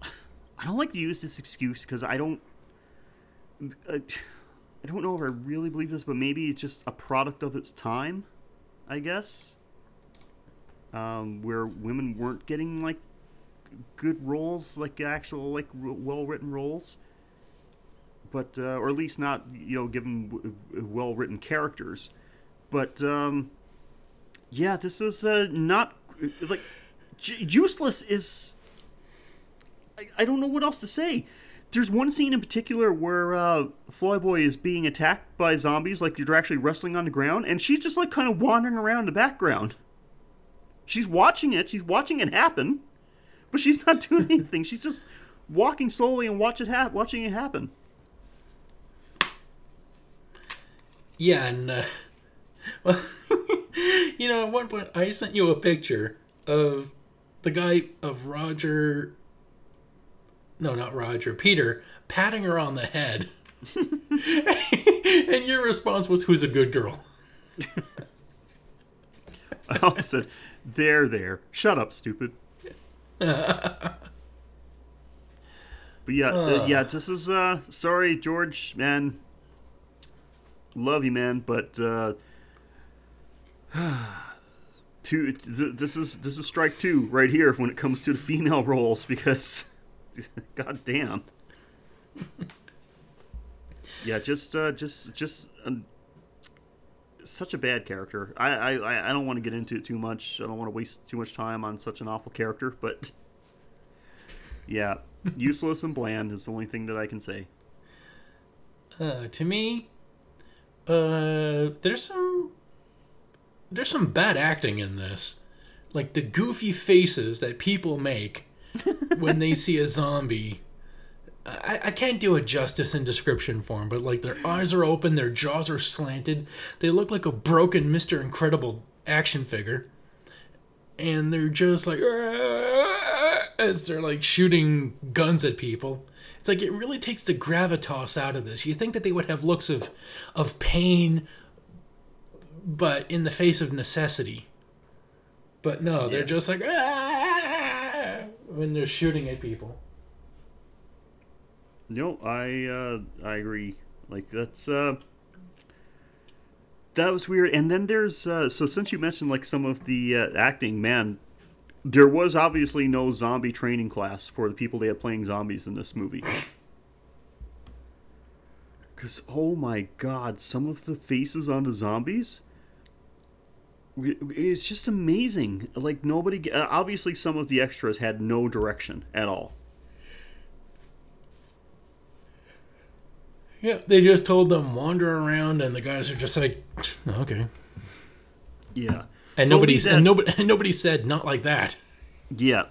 Speaker 2: I don't like to use this excuse because I don't. I, I don't know if I really believe this, but maybe it's just a product of its time, I guess. Um, where women weren't getting like good roles, like actual like well written roles, but uh, or at least not you know given well written characters. But um, yeah, this is uh, not like j- useless is. I, don't know what else to say. There's one scene in particular where uh, Flyboy is being attacked by zombies, like you're actually wrestling on the ground, and she's just like kind of wandering around the background. She's watching it. She's watching it happen, but she's not [laughs] doing anything. She's just walking slowly and watch it hap- watching it happen.
Speaker 3: Yeah, and uh, [laughs] well, [laughs] you know, at one point I sent you a picture of the guy of Roger. No, not Roger. Peter patting her on the head, and your response was, "Who's a good girl?"
Speaker 2: I also said, "There, there, shut up, stupid." [laughs] but yeah, uh, yeah, this is uh, sorry, George, man. Love you, man, but uh, [sighs] two, th- this is this is strike two right here when it comes to the female [laughs] roles because, [laughs] god damn. yeah, just uh, just just. Um, such a bad character. I, I, I don't want to get into it too much. I don't want to waste too much time on such an awful character, but [laughs] yeah, [laughs] useless and bland is the only thing that I can say.
Speaker 3: Uh, to me, uh, there's some there's some bad acting in this, like the goofy faces that people make [laughs] when they see a zombie. I, I can't do a justice in description form, but like their eyes are open, their jaws are slanted. They look like a broken Mr. Incredible action figure. And they're just like [laughs] as they're like shooting guns at people. It's like it really takes the gravitas out of this. You think that they would have looks of of pain but in the face of necessity. But no, they're just like [laughs] when they're shooting at people.
Speaker 2: No, I uh, I agree. Like that's uh, that was weird. And then there's uh, so since you mentioned like some of the uh, acting, man, there was obviously no zombie training class for the people they had playing zombies in this movie. [laughs] Because oh my god, some of the faces on the zombies. It's just amazing. Like nobody, obviously, some of the extras had no direction at all.
Speaker 3: Yeah, they just told them wander around, and the guys are just like, okay.
Speaker 2: Yeah,
Speaker 3: And
Speaker 2: So
Speaker 3: nobody and nobody and nobody said not like that.
Speaker 2: Yeah,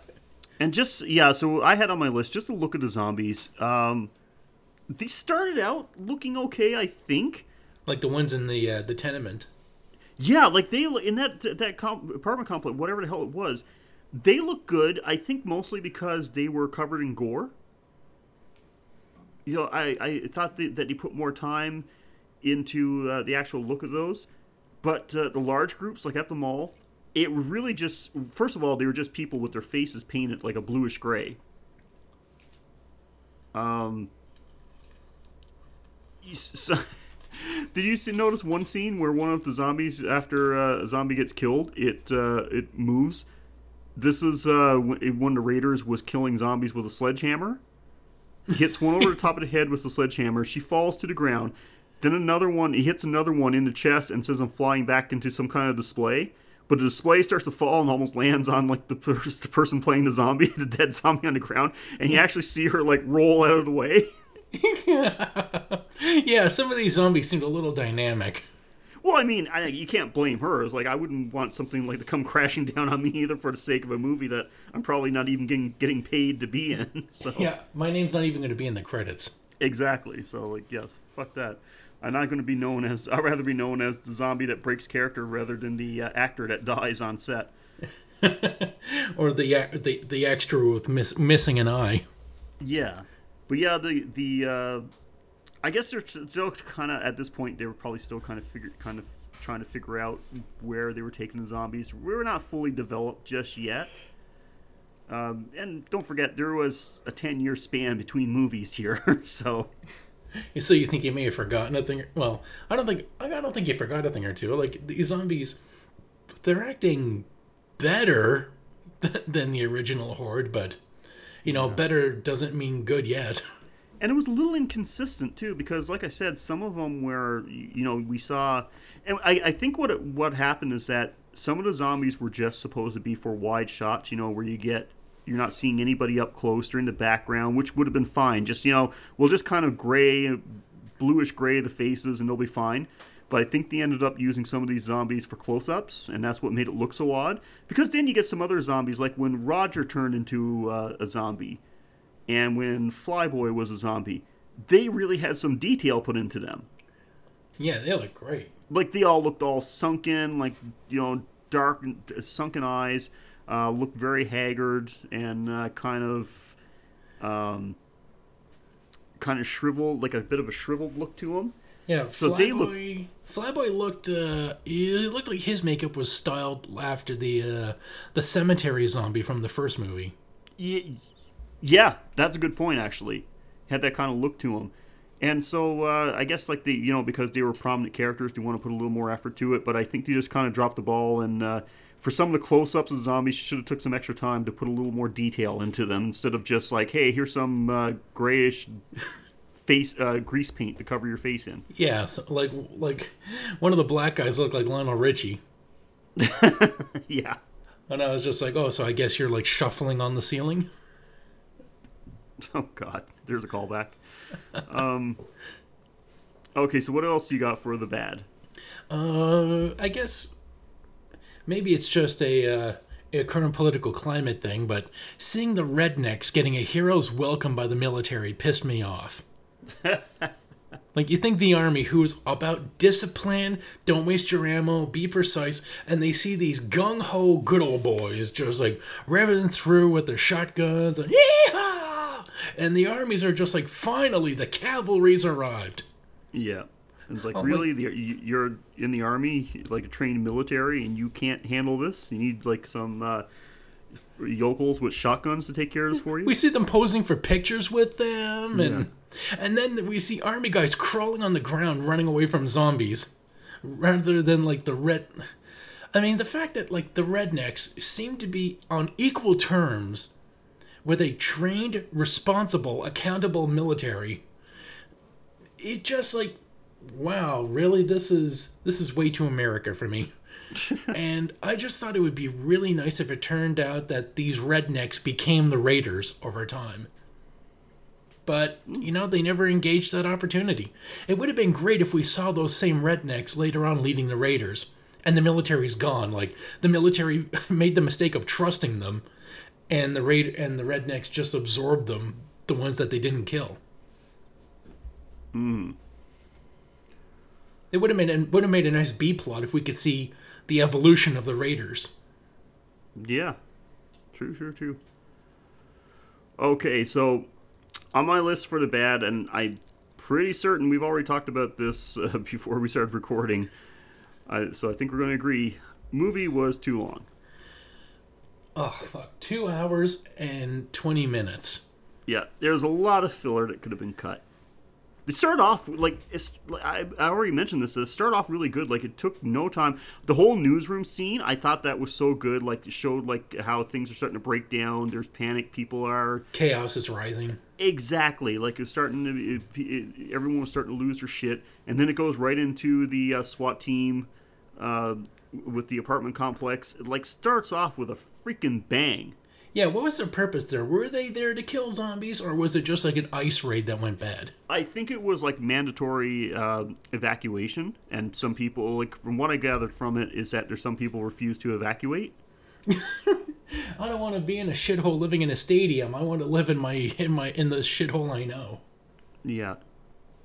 Speaker 2: and just yeah. So I had on my list just to look at the zombies. Um, they started out looking okay, I think.
Speaker 3: Like the ones in the uh, the tenement.
Speaker 2: Yeah, like they in that that com- apartment complex, whatever the hell it was, they look good. I think mostly because they were covered in gore. You know, I I thought that, he put more time into uh, the actual look of those, but uh, the large groups like at the mall, it really just first of all they were just people with their faces painted like a bluish gray. Um. So, [laughs] did you see, notice one scene where one of the zombies, after uh, a zombie gets killed, it uh, it moves? This is uh, when one of the raiders was killing zombies with a sledgehammer. Hits one over the top of the head with the sledgehammer. She falls to the ground. Then another one, he hits another one in the chest and says, "I'm flying back into some kind of display." But the display starts to fall and almost lands on like the, pers- the person playing the zombie, [laughs] the dead zombie on the ground, and you actually see her like roll out of the way. [laughs]
Speaker 3: yeah, some of these zombies seemed a little dynamic.
Speaker 2: Well, I mean, I, you can't blame her. It's like I wouldn't want something like to come [laughs] crashing down on me either for the sake of a movie that I'm probably not even getting getting paid to be in. [laughs] So
Speaker 3: Yeah, my name's not even going to be in the credits.
Speaker 2: exactly. So like, yes, fuck that. I'm not going to be known as. I'd rather be known as the zombie that breaks character rather than the uh, actor that dies on set. [laughs]
Speaker 3: Or the the, the extra with miss, missing an eye.
Speaker 2: Yeah, but yeah, the the uh, I guess they're still kind of at this point they were probably still kind of figure kind of trying to figure out where they were taking the zombies. We were not fully developed just yet. Um, and don't forget, there was a ten year span between movies here, [laughs] so [laughs]
Speaker 3: So you think he may have forgotten a thing? Well, I don't think I don't think he forgot a thing or two. Like these zombies, they're acting better [laughs] than the original horde, but you know, better doesn't mean good yet.
Speaker 2: And it was a little inconsistent too because like i said some of them were you know we saw and i, I think what it, what happened is that some of the zombies were just supposed to be for wide shots you know where you get you're not seeing anybody up close during the background which would have been fine. Just you know we'll just kind of gray bluish gray the faces and they'll be fine. But I think they ended up using some of these zombies for close-ups, and that's what made it look so odd. Because then you get some other zombies, like when Roger turned into uh, a zombie, and when Flyboy was a zombie, they really had some detail put into them.
Speaker 3: Yeah, they look great.
Speaker 2: Like they all looked all sunken, like you know, dark, sunken eyes, uh, looked very haggard and uh, kind of, um, kind of shriveled, like a bit of a shriveled look to them.
Speaker 3: Yeah,
Speaker 2: So
Speaker 3: Flyboy,
Speaker 2: they look-
Speaker 3: Flyboy looked. Uh, it looked like his makeup was styled after the uh, the cemetery zombie from the first movie.
Speaker 2: Ye- Yeah, that's a good point. Actually, had that kind of look to him, and so uh, I guess like the you know because they were prominent characters, they want to put a little more effort to it. But I think they just kind of dropped the ball, and uh, for some of the close-ups of the zombies, should have took some extra time to put a little more detail into them instead of just like, hey, here's some uh, grayish [laughs] face uh, grease paint to cover your face in.
Speaker 3: Yeah, so, like like one of the black guys looked like Lionel Richie, [laughs]
Speaker 2: yeah.
Speaker 3: and I was just like, oh, so I guess you're like shuffling on the ceiling. [laughs]
Speaker 2: Oh God, there's a callback. Um, okay, so what else you got for the bad?
Speaker 3: Uh, I guess maybe it's just a uh, a current political climate thing, but seeing the rednecks getting a hero's welcome by the military pissed me off. [laughs] like you think the army, who's about discipline, don't waste your ammo, be precise, and they see these gung ho good old boys just like revving through with their shotguns and yeehaw, and the armies are just like, finally, the cavalry's arrived.
Speaker 2: Yeah. And It's like
Speaker 3: Oh,
Speaker 2: really, the, you- you're in the army, like a trained military, and you can't handle this. You need like some uh, yokels with shotguns to take care of this for you.
Speaker 3: We see them posing for pictures with them, and and then we see army guys crawling on the ground, running away from zombies, rather than like the red. I mean, the fact that like the rednecks seem to be on equal terms with a trained, responsible, accountable military. It just like, wow, really? This is this is way too America for me. [laughs] and I just thought it would be really nice if it turned out that these rednecks became the Raiders over time. But, hmm. you know, they never engaged that opportunity. It would have been great if we saw those same rednecks later on leading the Raiders, and the military's gone. Like, the military [laughs] made the mistake of trusting them, and the raid and the rednecks just absorbed them, the ones that they didn't kill. It would have made it would have made a nice B plot if we could see the evolution of the Raiders.
Speaker 2: Yeah. True, true, true. Okay, so on my list for the bad, and I'm pretty certain we've already talked about this [laughs] uh, before we started recording, I, so I think we're going to agree. movie was too long.
Speaker 3: Oh fuck! Two hours and twenty minutes.
Speaker 2: Yeah, there's a lot of filler that could have been cut. They started off like it's, I, I already mentioned this. It started off really good. Like it took no time. The whole newsroom scene, I thought that was so good. Like it showed like how things are starting to break down. There's panic. People are
Speaker 3: Chaos is rising.
Speaker 2: exactly like it's starting to. It, it, everyone was starting to lose their shit, and then it goes right into the uh, SWAT team uh, with the apartment complex. It like starts off with a freaking bang.
Speaker 3: Yeah, what was their purpose there? Were they there to kill zombies, or was it just like an ice raid that went bad?
Speaker 2: I think it was like mandatory uh, evacuation, and some people, like from what I gathered from it, is that there's some people refuse to evacuate. [laughs]
Speaker 3: I don't want to be in a shithole living in a stadium. I want to live in my in my in the shithole I know.
Speaker 2: Yeah,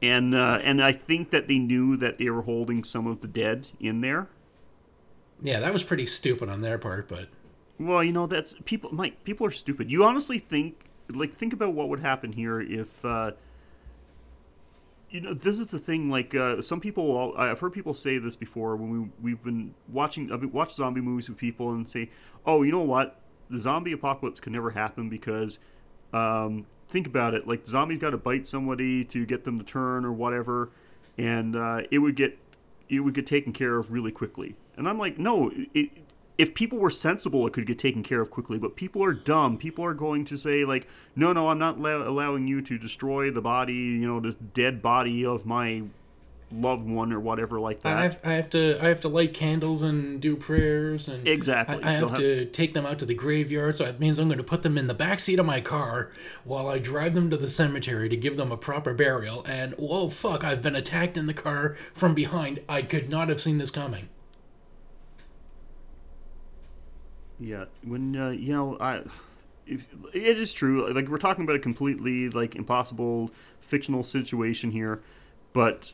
Speaker 2: and uh, and I think that they knew that they were holding some of the dead in there.
Speaker 3: Yeah, that was pretty stupid on their part, but
Speaker 2: Well, you know that's people. Mike, people are stupid. You honestly think like think about what would happen here if. Uh, you know, this is the thing. Like uh, some people, I've heard people say this before when we we've been watching. I've been watch zombie movies with people and say, "Oh, you know what? The zombie apocalypse could never happen because, um, think about it. Like zombies got to bite somebody to get them to turn or whatever, and uh, it would get it would get taken care of really quickly." And I'm like, no, it, if people were sensible, it could get taken care of quickly. But people are dumb. People are going to say like, no, no, I'm not allow- allowing you to destroy the body, you know, this dead body of my loved one or whatever like that.
Speaker 3: I have, I have to I have to light candles and do prayers and
Speaker 2: Exactly.
Speaker 3: I, I have
Speaker 2: have-
Speaker 3: to take them out to the graveyard, so it means I'm going to put them in the back seat of my car while I drive them to the cemetery to give them a proper burial. And whoa, fuck! I've been attacked in the car from behind. I could not have seen this coming.
Speaker 2: Yeah, when uh, you know, I if, it is true. Like we're talking about a completely like impossible fictional situation here, but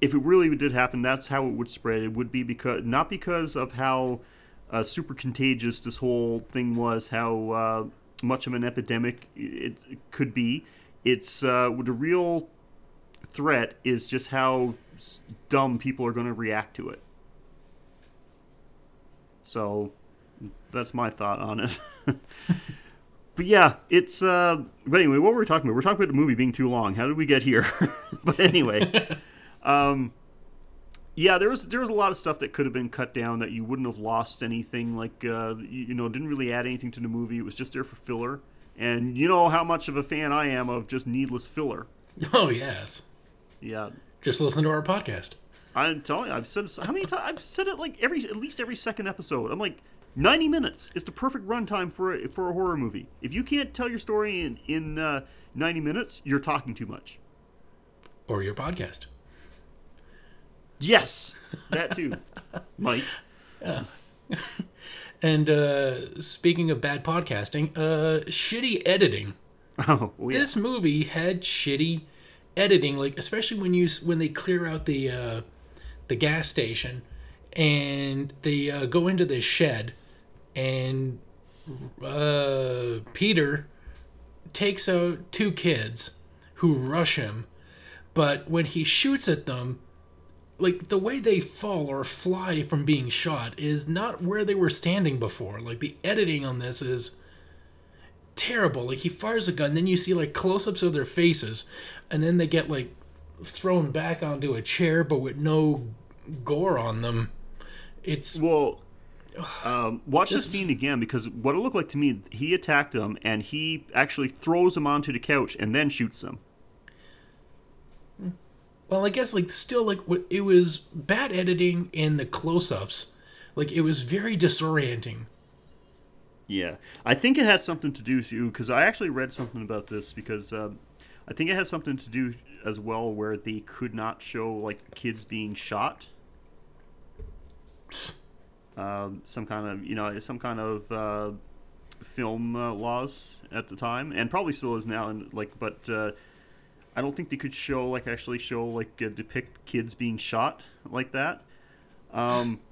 Speaker 2: if it really did happen, that's how it would spread. It would be because not because of how uh, super contagious this whole thing was, how uh, much of an epidemic it, it could be. It's uh, the real threat is just how dumb people are going to react to it. So that's my thought on it. [laughs] but yeah, it's. Uh, but anyway, what were we talking about? We're talking about the movie being too long. How did we get here? [laughs] but anyway, [laughs] um, yeah, there was there was a lot of stuff that could have been cut down that you wouldn't have lost anything. Like uh, you, you know, didn't really add anything to the movie. It was just there for filler. And you know how much of a fan I am of just needless filler.
Speaker 3: Oh yes,
Speaker 2: Yeah,
Speaker 3: just listen to our podcast.
Speaker 2: I'm telling you, I've said how many times I've said it like every at least every second episode. I'm like, 90 minutes is the perfect runtime for a, for a horror movie. If you can't tell your story in in uh, 90 minutes, you're talking too much.
Speaker 3: Or your podcast.
Speaker 2: Yes, that too, [laughs] Mike. [laughs]
Speaker 3: And uh, speaking of bad podcasting, uh, shitty editing. [laughs]
Speaker 2: Oh, well, yeah.
Speaker 3: This movie had shitty editing, like especially when you when they clear out the uh, the gas station and they uh, go into this shed, and uh, Peter takes out two kids who rush him, but when he shoots at them, like the way they fall or fly from being shot is not where they were standing before. Like the editing on this is terrible. Like he fires a gun, then you see like close-ups of their faces, and then they get like thrown back onto a chair, but with no gore on them. It's
Speaker 2: Well, um, watch the scene again because what it looked like to me, he attacked them and he actually throws him onto the couch and then shoots him.
Speaker 3: well, I guess like still like it was bad editing in the close-ups. Like it was very disorienting.
Speaker 2: Yeah, I think it had something to do too because I actually read something about this because um, I think it had something to do as well where they could not show like kids being shot. Um, some kind of you know some kind of uh, film uh, laws at the time and probably still is now and like but uh, I don't think they could show like actually show like uh, depict kids being shot like that. Um, [laughs]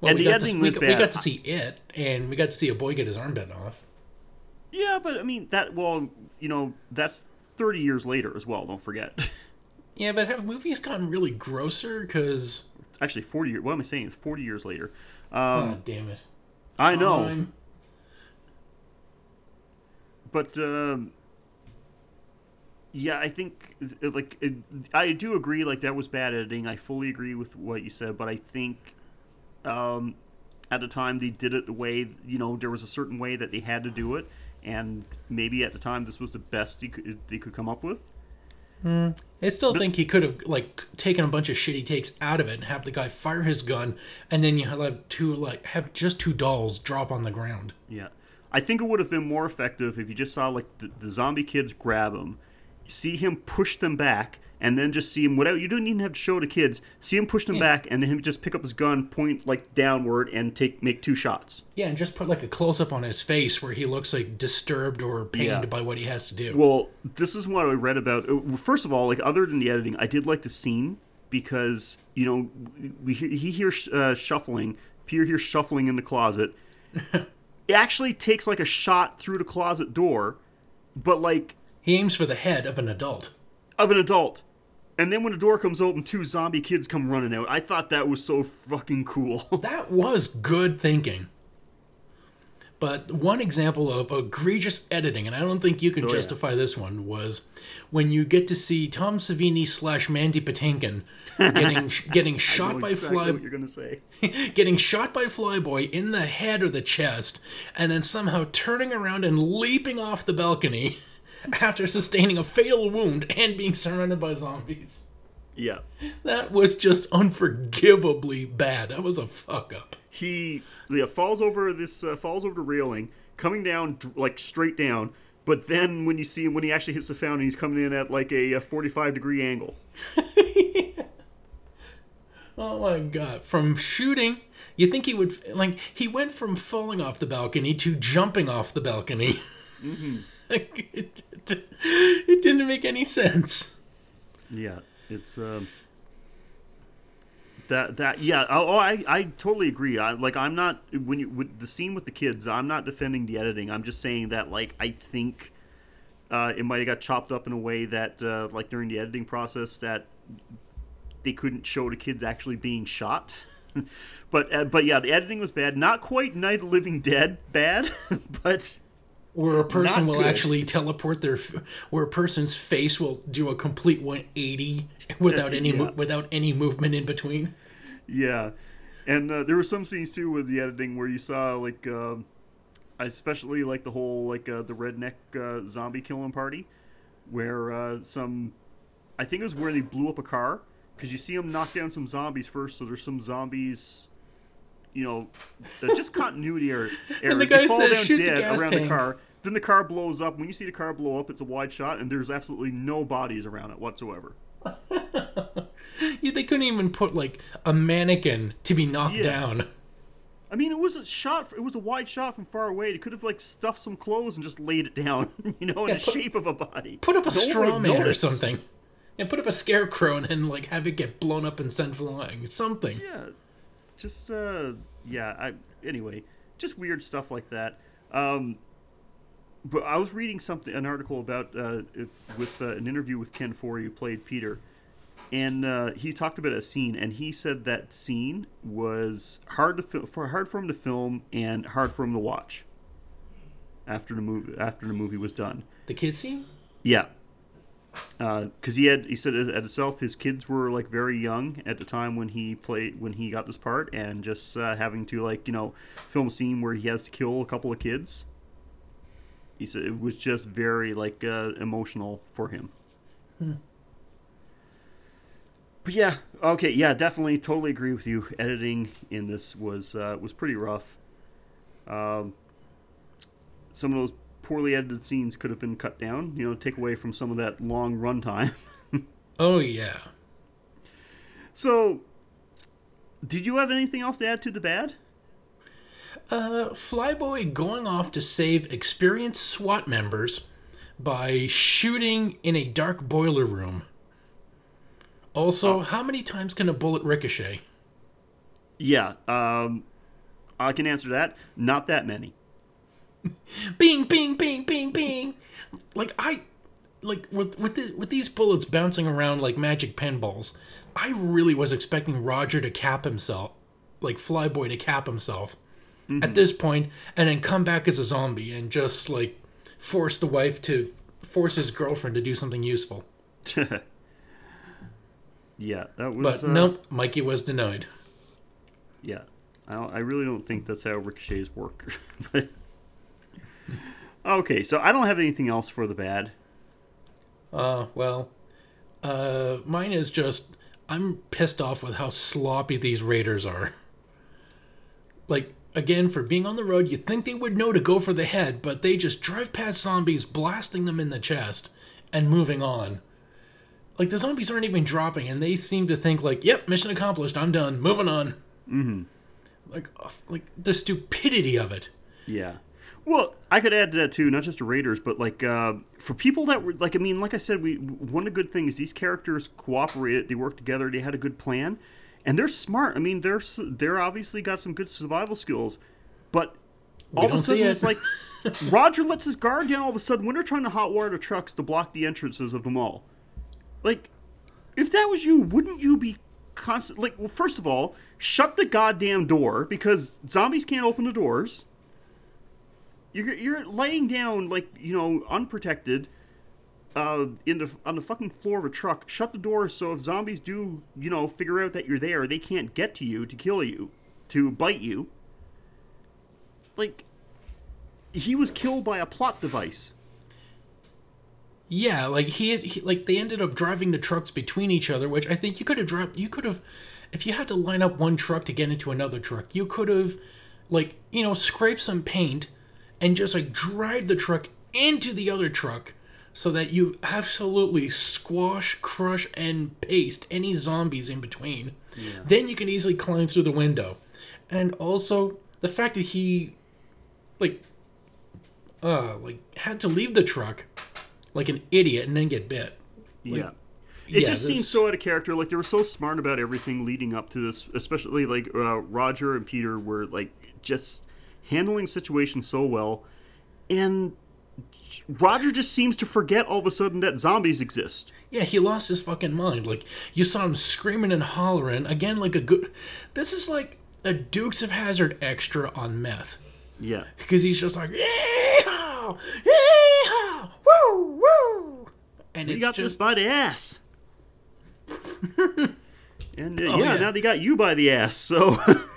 Speaker 3: Well,
Speaker 2: And the
Speaker 3: ending to, we,
Speaker 2: was
Speaker 3: got- we got to see it, and we got to see a boy get his arm bent off.
Speaker 2: Yeah, but I mean that. Well, you know, that's thirty years later as well. Don't forget. [laughs]
Speaker 3: Yeah, but have movies gotten really grosser? Because
Speaker 2: Actually, forty years. What am I saying? It's forty years later.
Speaker 3: Oh, damn it.
Speaker 2: I know,
Speaker 3: I'm-
Speaker 2: but um, yeah, I think like it, I do agree. Like that was bad editing. I fully agree with what you said, but I think um, at the time they did it the way you know there was a certain way that they had to do it, and maybe at the time this was the best they could, they could come up with. Hmm.
Speaker 3: I still think he could have like taken a bunch of shitty takes out of it and have the guy fire his gun, and then you have two like have just two dolls drop on the ground.
Speaker 2: Yeah, I think it would have been more effective if you just saw like the, the zombie kids grab him, see him push them back, and then just see him without. You don't even have to show the kids. See him push them
Speaker 3: Yeah.
Speaker 2: back, and then him just pick up his gun, point like downward, and take make two shots.
Speaker 3: Yeah, and just put like a close up on his face where he looks like disturbed or pained
Speaker 2: Yeah.
Speaker 3: by what he has to do.
Speaker 2: Well, this is what I read about. uh, First of all, like other than the editing, I did like the scene because you know we he hears uh, shuffling. Peter hears shuffling in the closet. [laughs] it actually takes like a shot through the closet door, but like
Speaker 3: he aims for the head of an adult.
Speaker 2: of an adult. And then when the door comes open, two zombie kids come running out. I thought that was so fucking cool. [laughs]
Speaker 3: That was good thinking. But one example of egregious editing, and I don't think you can oh,
Speaker 2: yeah.
Speaker 3: justify this one, was when you get to see Tom Savini slash Mandy Patinkin getting [laughs] getting shot by
Speaker 2: exactly
Speaker 3: fly
Speaker 2: what you're gonna say. [laughs]
Speaker 3: getting shot by Flyboy in the head or the chest, and then somehow turning around and leaping off the balcony after sustaining a fatal wound and being surrounded by zombies.
Speaker 2: Yeah.
Speaker 3: That was just unforgivably bad. That was a fuck up.
Speaker 2: He yeah, falls over this uh, falls over the railing, coming down like straight down. But then when you see him when he actually hits the fountain, he's coming in at like a, uh 45 degree angle. [laughs]
Speaker 3: Oh my god. From shooting, you think he would like he went from falling off the balcony to jumping off the balcony. Like, it, [laughs] it, didn't make any sense.
Speaker 2: Yeah, it's um that that yeah. Oh, oh, I I totally agree. I like I'm not when you with the scene with the kids. I'm not defending the editing. I'm just saying that like I think uh, it might have got chopped up in a way that uh, like during the editing process that they couldn't show the kids actually being shot. [laughs] but uh, but yeah, the editing was bad. Not quite Night of Living Dead bad, [laughs] but
Speaker 3: Where a person
Speaker 2: Not
Speaker 3: will
Speaker 2: good.
Speaker 3: actually teleport their, where a person's face will do a complete 180 without any
Speaker 2: Yeah.
Speaker 3: without any movement in between.
Speaker 2: Yeah, and uh, there were some scenes too with the editing where you saw like, um I especially like the whole like uh, the redneck uh, zombie killing party, where uh, some, I think it was where they blew up a car because you see them knock down some zombies first. So there's some zombies, you know, they're just continuity [laughs] error. error.
Speaker 3: the
Speaker 2: They
Speaker 3: guy
Speaker 2: fall
Speaker 3: says,
Speaker 2: down
Speaker 3: "Shoot the
Speaker 2: dead
Speaker 3: gas
Speaker 2: around
Speaker 3: tank."
Speaker 2: the car. Then the car blows up. When you see the car blow up, it's a wide shot, and there's absolutely no bodies around it whatsoever. [laughs]
Speaker 3: Yeah, they couldn't even put like a mannequin to be knocked
Speaker 2: Yeah.
Speaker 3: down.
Speaker 2: I mean, it was a shot. It was a wide shot from far away. It could have like stuffed some clothes and just laid it down, [laughs] you know, in
Speaker 3: Yeah,
Speaker 2: the
Speaker 3: put-
Speaker 2: shape of a body.
Speaker 3: Put up a
Speaker 2: one
Speaker 3: straw man or something. And put up a scarecrow and then like have it get blown up and sent flying. Something.
Speaker 2: Yeah, just uh, yeah. I anyway, just weird stuff like that. Um, but I was reading something, an article about uh, it- with uh, an interview with Ken Foree, who played Peter, and uh, he talked about a scene, and he said that scene was hard to fil- for hard for him to film and hard for him to watch after the movie after the movie was done.
Speaker 3: The kid scene?
Speaker 2: Yeah. Because he had, he said at himself, his kids were like very young at the time when he played when he got this part, and just uh, having to like you know film a scene where he has to kill a couple of kids. He said it was just very like uh, emotional for him. But yeah, okay, yeah, definitely, totally agree with you. Editing in this was uh, was pretty rough. Um, some of those poorly edited scenes could have been cut down. You know, take away from some of that long runtime. [laughs]
Speaker 3: Oh yeah.
Speaker 2: so, did you have anything else to add to the bad?
Speaker 3: Uh, Flyboy going off to save experienced SWAT members by shooting in a dark boiler room. Also, how many times can a bullet ricochet?
Speaker 2: Yeah, um, I can answer that. Not that many. [laughs]
Speaker 3: Bing, bing, bing, bing, bing. Like I, like with with the, with these bullets bouncing around like magic pinballs. I really was expecting Roger to cap himself, like flyboy to cap himself at this point, and then come back as a zombie and just like force the wife to force his girlfriend to do something useful. [laughs]
Speaker 2: Yeah, that was.
Speaker 3: But
Speaker 2: uh,
Speaker 3: nope, Mikey was denied.
Speaker 2: Yeah, I, I really don't think that's how ricochets work. [laughs] but okay, so I don't have anything else for the bad.
Speaker 3: Uh, well, uh, mine is just I'm pissed off with how sloppy these raiders are. Like again, for being on the road, you'd think they would know to go for the head, but they just drive past zombies, blasting them in the chest, and moving on. Like the zombies aren't even dropping, and they seem to think like, "Yep, mission accomplished. I'm done. Moving on." Mm-hmm. Like, uh, like the stupidity of it.
Speaker 2: Yeah. Well, I could add to that too, not just the Raiders, but like uh, for people that were like, I mean, like I said, we one of the good things these characters cooperated, they worked together, they had a good plan, and they're smart. I mean, they're they're obviously got some good survival skills, but all of a sudden
Speaker 3: it.
Speaker 2: it's like [laughs] Roger lets his guard down all of a sudden when they're trying to hotwire the trucks to block the entrances of the mall. Like, if that was you, wouldn't you be constant? Like, well, first of all, shut the goddamn door because zombies can't open the doors. You're you're laying down like you know unprotected, uh, in the on the fucking floor of a truck. Shut the door so if zombies do you know figure out that you're there, they can't get to you to kill you, to bite you. Like, he was killed by a plot device.
Speaker 3: Yeah, like he, he like they ended up driving the trucks between each other, which I think you could have dropped. You could have, if you had to line up one truck to get into another truck, you could have, like you know, scrape some paint and just like drive the truck into the other truck, so that you absolutely squash, crush, and paste any zombies in between. Then you can easily climb through the window, and also the fact that he, like, uh, like had to leave the truck like an idiot and then get bit.
Speaker 2: Yeah. It
Speaker 3: yeah,
Speaker 2: just seems so out of character. Like they were so smart about everything leading up to this, especially like uh, Roger and Peter were like just handling situations so well, and Roger just seems to forget all of a sudden that zombies exist.
Speaker 3: Yeah, he lost his fucking mind. Like you saw him screaming and hollering again, like a good. This is like a Dukes of Hazzard extra on meth
Speaker 2: Yeah.
Speaker 3: because he's just like yeehaw, yeehaw, woo woo, and it's
Speaker 2: got this by the ass. [laughs] and uh,
Speaker 3: Oh,
Speaker 2: yeah,
Speaker 3: yeah.
Speaker 2: now they got you by the ass. So. [laughs]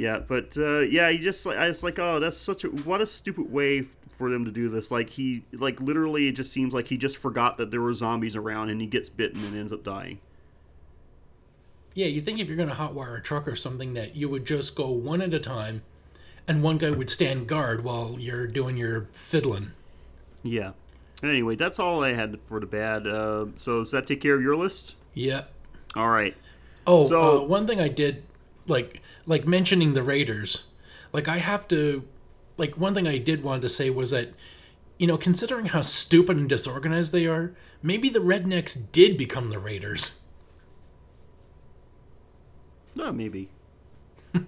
Speaker 2: yeah, but uh, yeah, he just like I was like, oh, that's such a what a stupid way for them to do this. Like he like literally, it just seems like he just forgot that there were zombies around, and he gets bitten and ends up dying.
Speaker 3: yeah. You think if you're gonna hotwire a truck or something that you would just go one at a time, and one guy would stand guard while you're doing your fiddling.
Speaker 2: Yeah. Anyway, that's all I had for the bad. Uh, so does that take care of your list?
Speaker 3: Yeah.
Speaker 2: All right.
Speaker 3: Oh,
Speaker 2: So-
Speaker 3: uh, one thing I did, like like mentioning the Raiders, like I have to, like one thing I did want to say was that, you know, considering how stupid and disorganized they are, maybe the rednecks did become the Raiders.
Speaker 2: No, maybe. [laughs]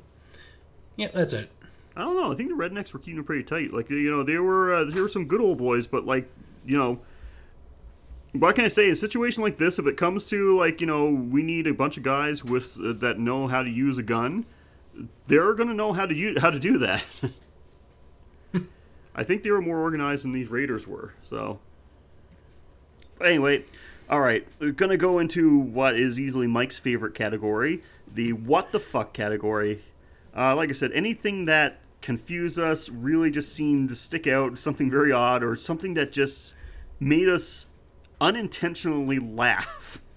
Speaker 3: Yeah, that's it.
Speaker 2: I don't know. I think the rednecks were keeping it pretty tight. Like you know, they were uh, they were some good old boys, but like you know, what can I say? A situation like this, if it comes to like you know, we need a bunch of guys with uh, that know how to use a gun, they're gonna know how to use how to do that. [laughs] I think they were more organized than these raiders were. So, but anyway, all right, we're gonna go into what is easily Mike's favorite category, the what the fuck category. Uh, like I said, anything that confused us really just seemed to stick out, something very odd, or something that just made us unintentionally laugh. [laughs]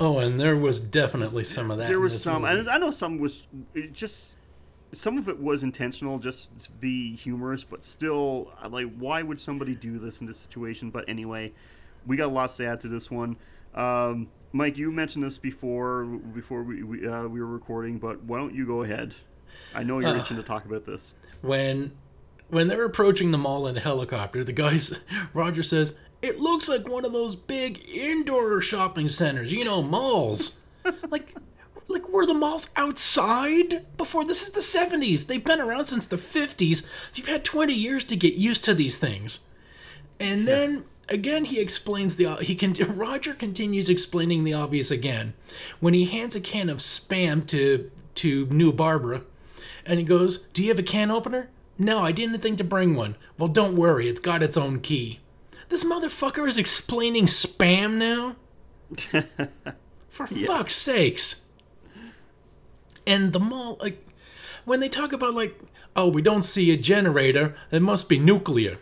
Speaker 3: Oh, and there was definitely some of that.
Speaker 2: There was some,
Speaker 3: movie.
Speaker 2: and I know some was it just some of it was intentional, just to be humorous, but still, I'm like, why would somebody do this in this situation? But anyway, we got lots to add to this one. Um, Mike, you mentioned this before before we we, uh, we were recording, but why don't you go ahead? I know you're
Speaker 3: Uh.
Speaker 2: itching to talk about this.
Speaker 3: when when they're approaching the mall in a helicopter, the guys [laughs] Roger says, "It looks like one of those big indoor shopping centers, you know, malls." [laughs] like like were the malls outside before this is the 70s. They've been around since the 50s. You've had 20 years to get used to these things. And then again he explains the he can [laughs] Roger continues explaining the obvious again when he hands a can of spam to to new Barbara and he goes, "Do you have a can opener?" "No, I didn't think to bring one." "Well, don't worry, it's got its own key." This motherfucker is explaining spam now? [laughs] For fuck's sakes. And the mall like when they talk about like oh, we don't see a generator, it must be nuclear.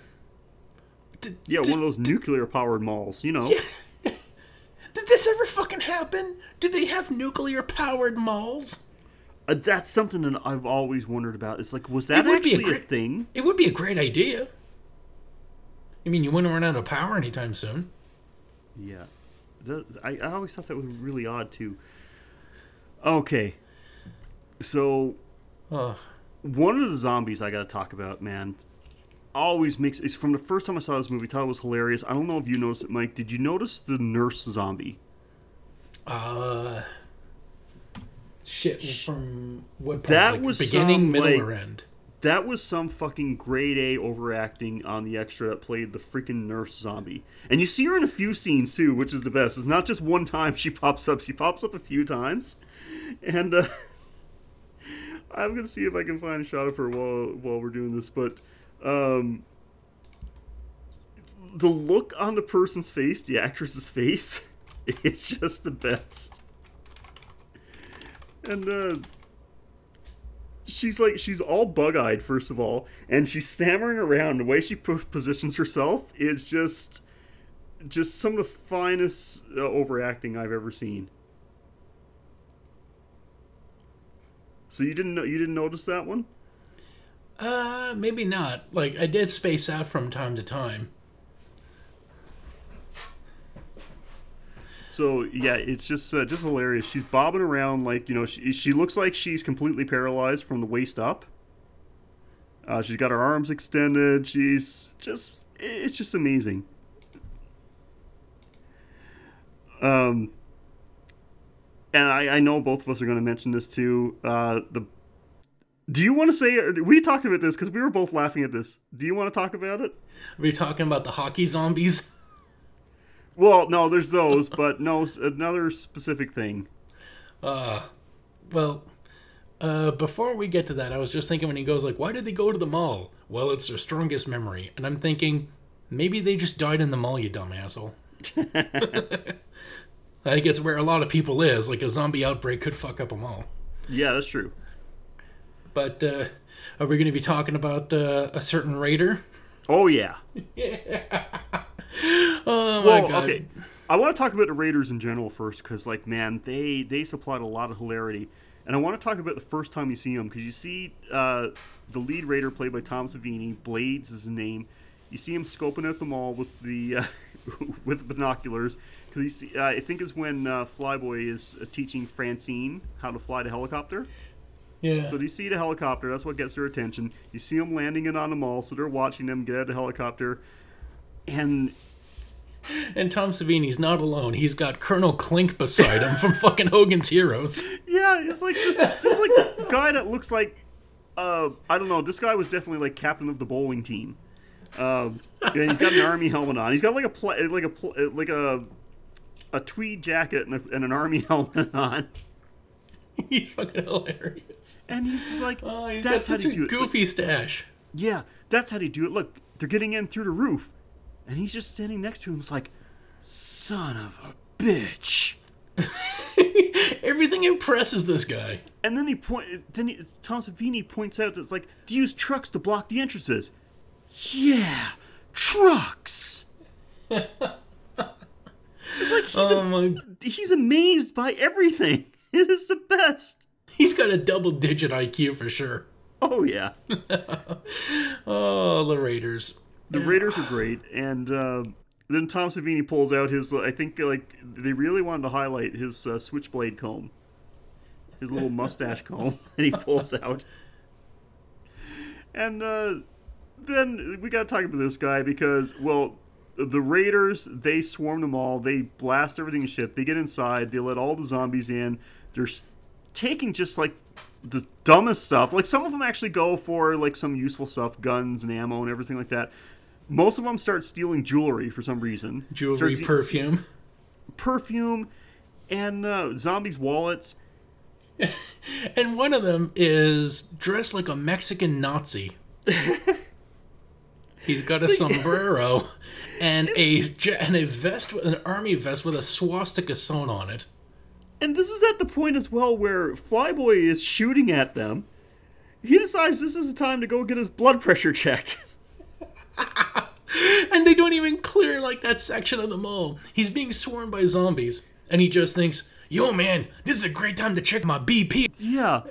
Speaker 2: Yeah, one of those nuclear powered malls, you know.
Speaker 3: Yeah. [laughs] Did this ever fucking happen? Do they have nuclear powered malls?
Speaker 2: Uh, that's something that I've always wondered about. It's like, was that
Speaker 3: would be a
Speaker 2: actually a,
Speaker 3: great-
Speaker 2: thing?
Speaker 3: It would be a great idea. I mean, you wouldn't run out of power anytime soon.
Speaker 2: Yeah. The, I, I always thought that was really odd, too. Okay. So,
Speaker 3: Oh,
Speaker 2: one of the zombies I got to talk about, man, always makes. It's from the first time I saw this movie, I thought it was hilarious. I don't know if you noticed it, Mike. Did you notice the nurse zombie?
Speaker 3: uh, shit. From what part?
Speaker 2: That
Speaker 3: Like,
Speaker 2: was
Speaker 3: beginning, middle,
Speaker 2: like-
Speaker 3: or end.
Speaker 2: That was some fucking grade A overacting on the extra that played the freaking nurse zombie. And you see her in a few scenes too, which is the best. It's not just one time she pops up, she pops up a few times. And uh, [laughs] I'm going to see if I can find a shot of her while, while we're doing this. But um, the look on the person's face, the actress's face, [laughs] it's just the best. And uh, she's like she's all bug-eyed first of all and she's stammering around the way she positions herself is just just some of the finest uh, overacting i've ever seen so you didn't know you didn't notice that one
Speaker 3: Uh, maybe not. Like I did space out from time to time.
Speaker 2: So yeah it's just uh, just hilarious. She's bobbing around like you know she, she looks like she's completely paralyzed from the waist up. Uh, she's got her arms extended. She's just it's just amazing. Um and I, I know both of us are going to mention this too. Uh the do you want to say we talked about this because we were both laughing at this. Do you want to talk about it?
Speaker 3: Are we talking about the hockey zombies?
Speaker 2: Well no there's those but no another specific thing
Speaker 3: Uh, well, uh, before we get to that, I was just thinking when he goes like, "Why did they go to the mall?" Well, it's their strongest memory, and I'm thinking maybe they just died in the mall, you dumb asshole. [laughs] I think it's where a lot of people is. Like a zombie outbreak could fuck up a mall.
Speaker 2: yeah that's true
Speaker 3: But uh, are we going to be talking about uh, a certain raider?
Speaker 2: oh yeah.
Speaker 3: yeah [laughs] [laughs] Oh my
Speaker 2: well
Speaker 3: god!
Speaker 2: okay i want to talk about the raiders in general first because like man they they supplied a lot of hilarity and i want to talk about the first time you see them because you see uh, the lead raider played by tom savini blades is his name you see him scoping out the mall with the uh, [laughs] with binoculars because uh, i think is when uh, flyboy is uh, teaching francine how to fly the helicopter
Speaker 3: Yeah.
Speaker 2: so you see the helicopter. That's what gets their attention. You see them landing it on the mall, so they're watching them get out of the helicopter. And [laughs]
Speaker 3: and Tom Savini's not alone. He's got Colonel Klink beside him from fucking Hogan's Heroes. [laughs]
Speaker 2: yeah, it's like this, this like guy that looks like uh, I don't know. This guy was definitely like captain of the bowling team. Um, and he's got an army helmet on. He's got like a pla like a pl- like a a tweed jacket and, a, and an army [laughs] helmet on.
Speaker 3: He's fucking hilarious.
Speaker 2: And he's just like,
Speaker 3: Oh, he's
Speaker 2: that's how
Speaker 3: got
Speaker 2: do
Speaker 3: such
Speaker 2: you
Speaker 3: a
Speaker 2: do it.
Speaker 3: Goofy stash.
Speaker 2: yeah, that's how you do it. Look, they're getting in through the roof, and he's just standing next to him. It's like, son of a bitch. [laughs]
Speaker 3: Everything impresses this guy.
Speaker 2: And then he point. Then he, Tom Savini points out that it's like to use trucks to block the entrances. Yeah, trucks. [laughs] it's like he's,
Speaker 3: Oh
Speaker 2: he's amazed by everything. [laughs] It is the best.
Speaker 3: He's got a double-digit IQ for sure.
Speaker 2: Oh yeah,
Speaker 3: Oh, the Raiders.
Speaker 2: The Raiders are great, and uh, then Tom Savini pulls out his. I think like they really wanted to highlight his uh, switchblade comb, his little mustache [laughs] comb that he pulls out. And uh, then we got to talk about this guy because, well, the Raiders they swarm them all. They blast everything to shit. They get inside. They let all the zombies in. They're taking just like the dumbest stuff. Like some of them actually go for like some useful stuff, guns and ammo and everything like that. Most of them start stealing jewelry for some reason.
Speaker 3: Jewelry,
Speaker 2: Starts-
Speaker 3: perfume.
Speaker 2: perfume, and uh, zombies' wallets. [laughs]
Speaker 3: And one of them is dressed like a Mexican Nazi. [laughs] He's got a sombrero [laughs] and a and a vest, an army vest with a swastika sewn on it.
Speaker 2: And this is at the point as well where Flyboy is shooting at them. He decides this is the time to go get his blood pressure checked. [laughs]
Speaker 3: And they don't even clear like that section of the mall. He's being swarmed by zombies, and he just thinks, "Yo, man, this is a great time to check my BP."
Speaker 2: Yeah.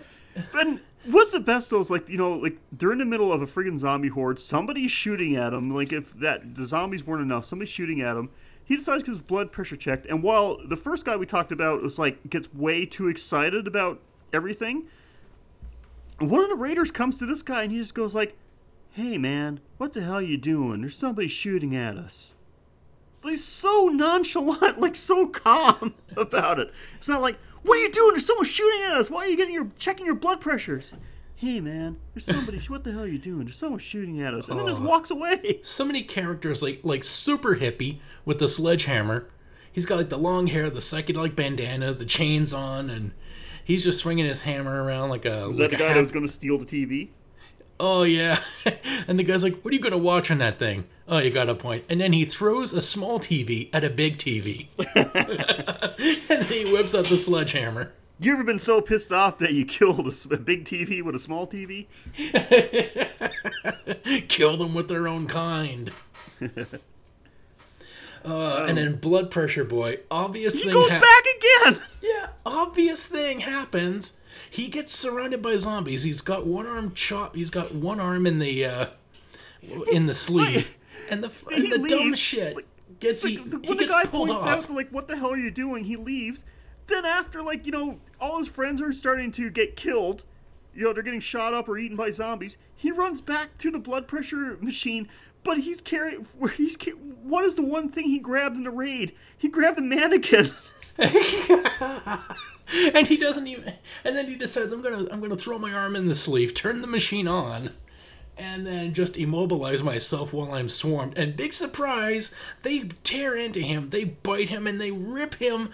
Speaker 2: And what's the best though is like, you know, like they're in the middle of a friggin' zombie horde, somebody's shooting at him. Like if that the zombies weren't enough, somebody's shooting at him. He decides to get his blood pressure checked, and while the first guy we talked about was like gets way too excited about everything, one of the raiders comes to this guy and he just goes like, "Hey man, what the hell you doing? There's somebody shooting at us." He's so nonchalant, [laughs] like so calm [laughs] about it. It's not like, "What are you doing? There's someone shooting at us. Why are you getting your checking your blood pressures?" Hey man, there's somebody. what the hell are you doing? There's someone shooting at us, and then just oh. walks away. [laughs]
Speaker 3: So many characters, like like super hippie with the sledgehammer. He's got like the long hair, the psychedelic bandana, the chains on, and he's just swinging his hammer around like a.
Speaker 2: Is
Speaker 3: like
Speaker 2: that the
Speaker 3: a
Speaker 2: guy
Speaker 3: hap-
Speaker 2: that was going to steal the TV?
Speaker 3: Oh yeah, [laughs] and the guy's like, "What are you gonna watch on that thing?" Oh, you got a point. And then he throws a small TV at a big TV, [laughs] and then he whips out the sledgehammer.
Speaker 2: You ever been so pissed off that you killed a big TV with a small TV? [laughs]
Speaker 3: Kill them with their own kind. Uh, and then blood pressure boy, obvious
Speaker 2: He
Speaker 3: thing.
Speaker 2: goes
Speaker 3: hap-
Speaker 2: back again.
Speaker 3: Yeah, obvious thing happens. He gets surrounded by zombies. He's got one arm chop. He's got one arm in the uh, in the sleeve, [laughs] and the and the dumb shit
Speaker 2: like-
Speaker 3: gets
Speaker 2: Like,
Speaker 3: he,
Speaker 2: the-
Speaker 3: he
Speaker 2: when the
Speaker 3: gets
Speaker 2: guy
Speaker 3: pulled
Speaker 2: points
Speaker 3: off.
Speaker 2: out, like, what the hell are you doing? He leaves. Then after, like, you know, all his friends are starting to get killed. You know, they're getting shot up or eaten by zombies. He runs back to the blood pressure machine, but he's carrying. He's what is the one thing he grabbed in the raid? He grabbed the mannequin. [laughs] [laughs]
Speaker 3: and he doesn't even. And then he decides, I'm gonna I'm gonna throw my arm in the sleeve, turn the machine on, and then just immobilize myself while I'm swarmed. And big surprise, they tear into him, they bite him, and they rip him,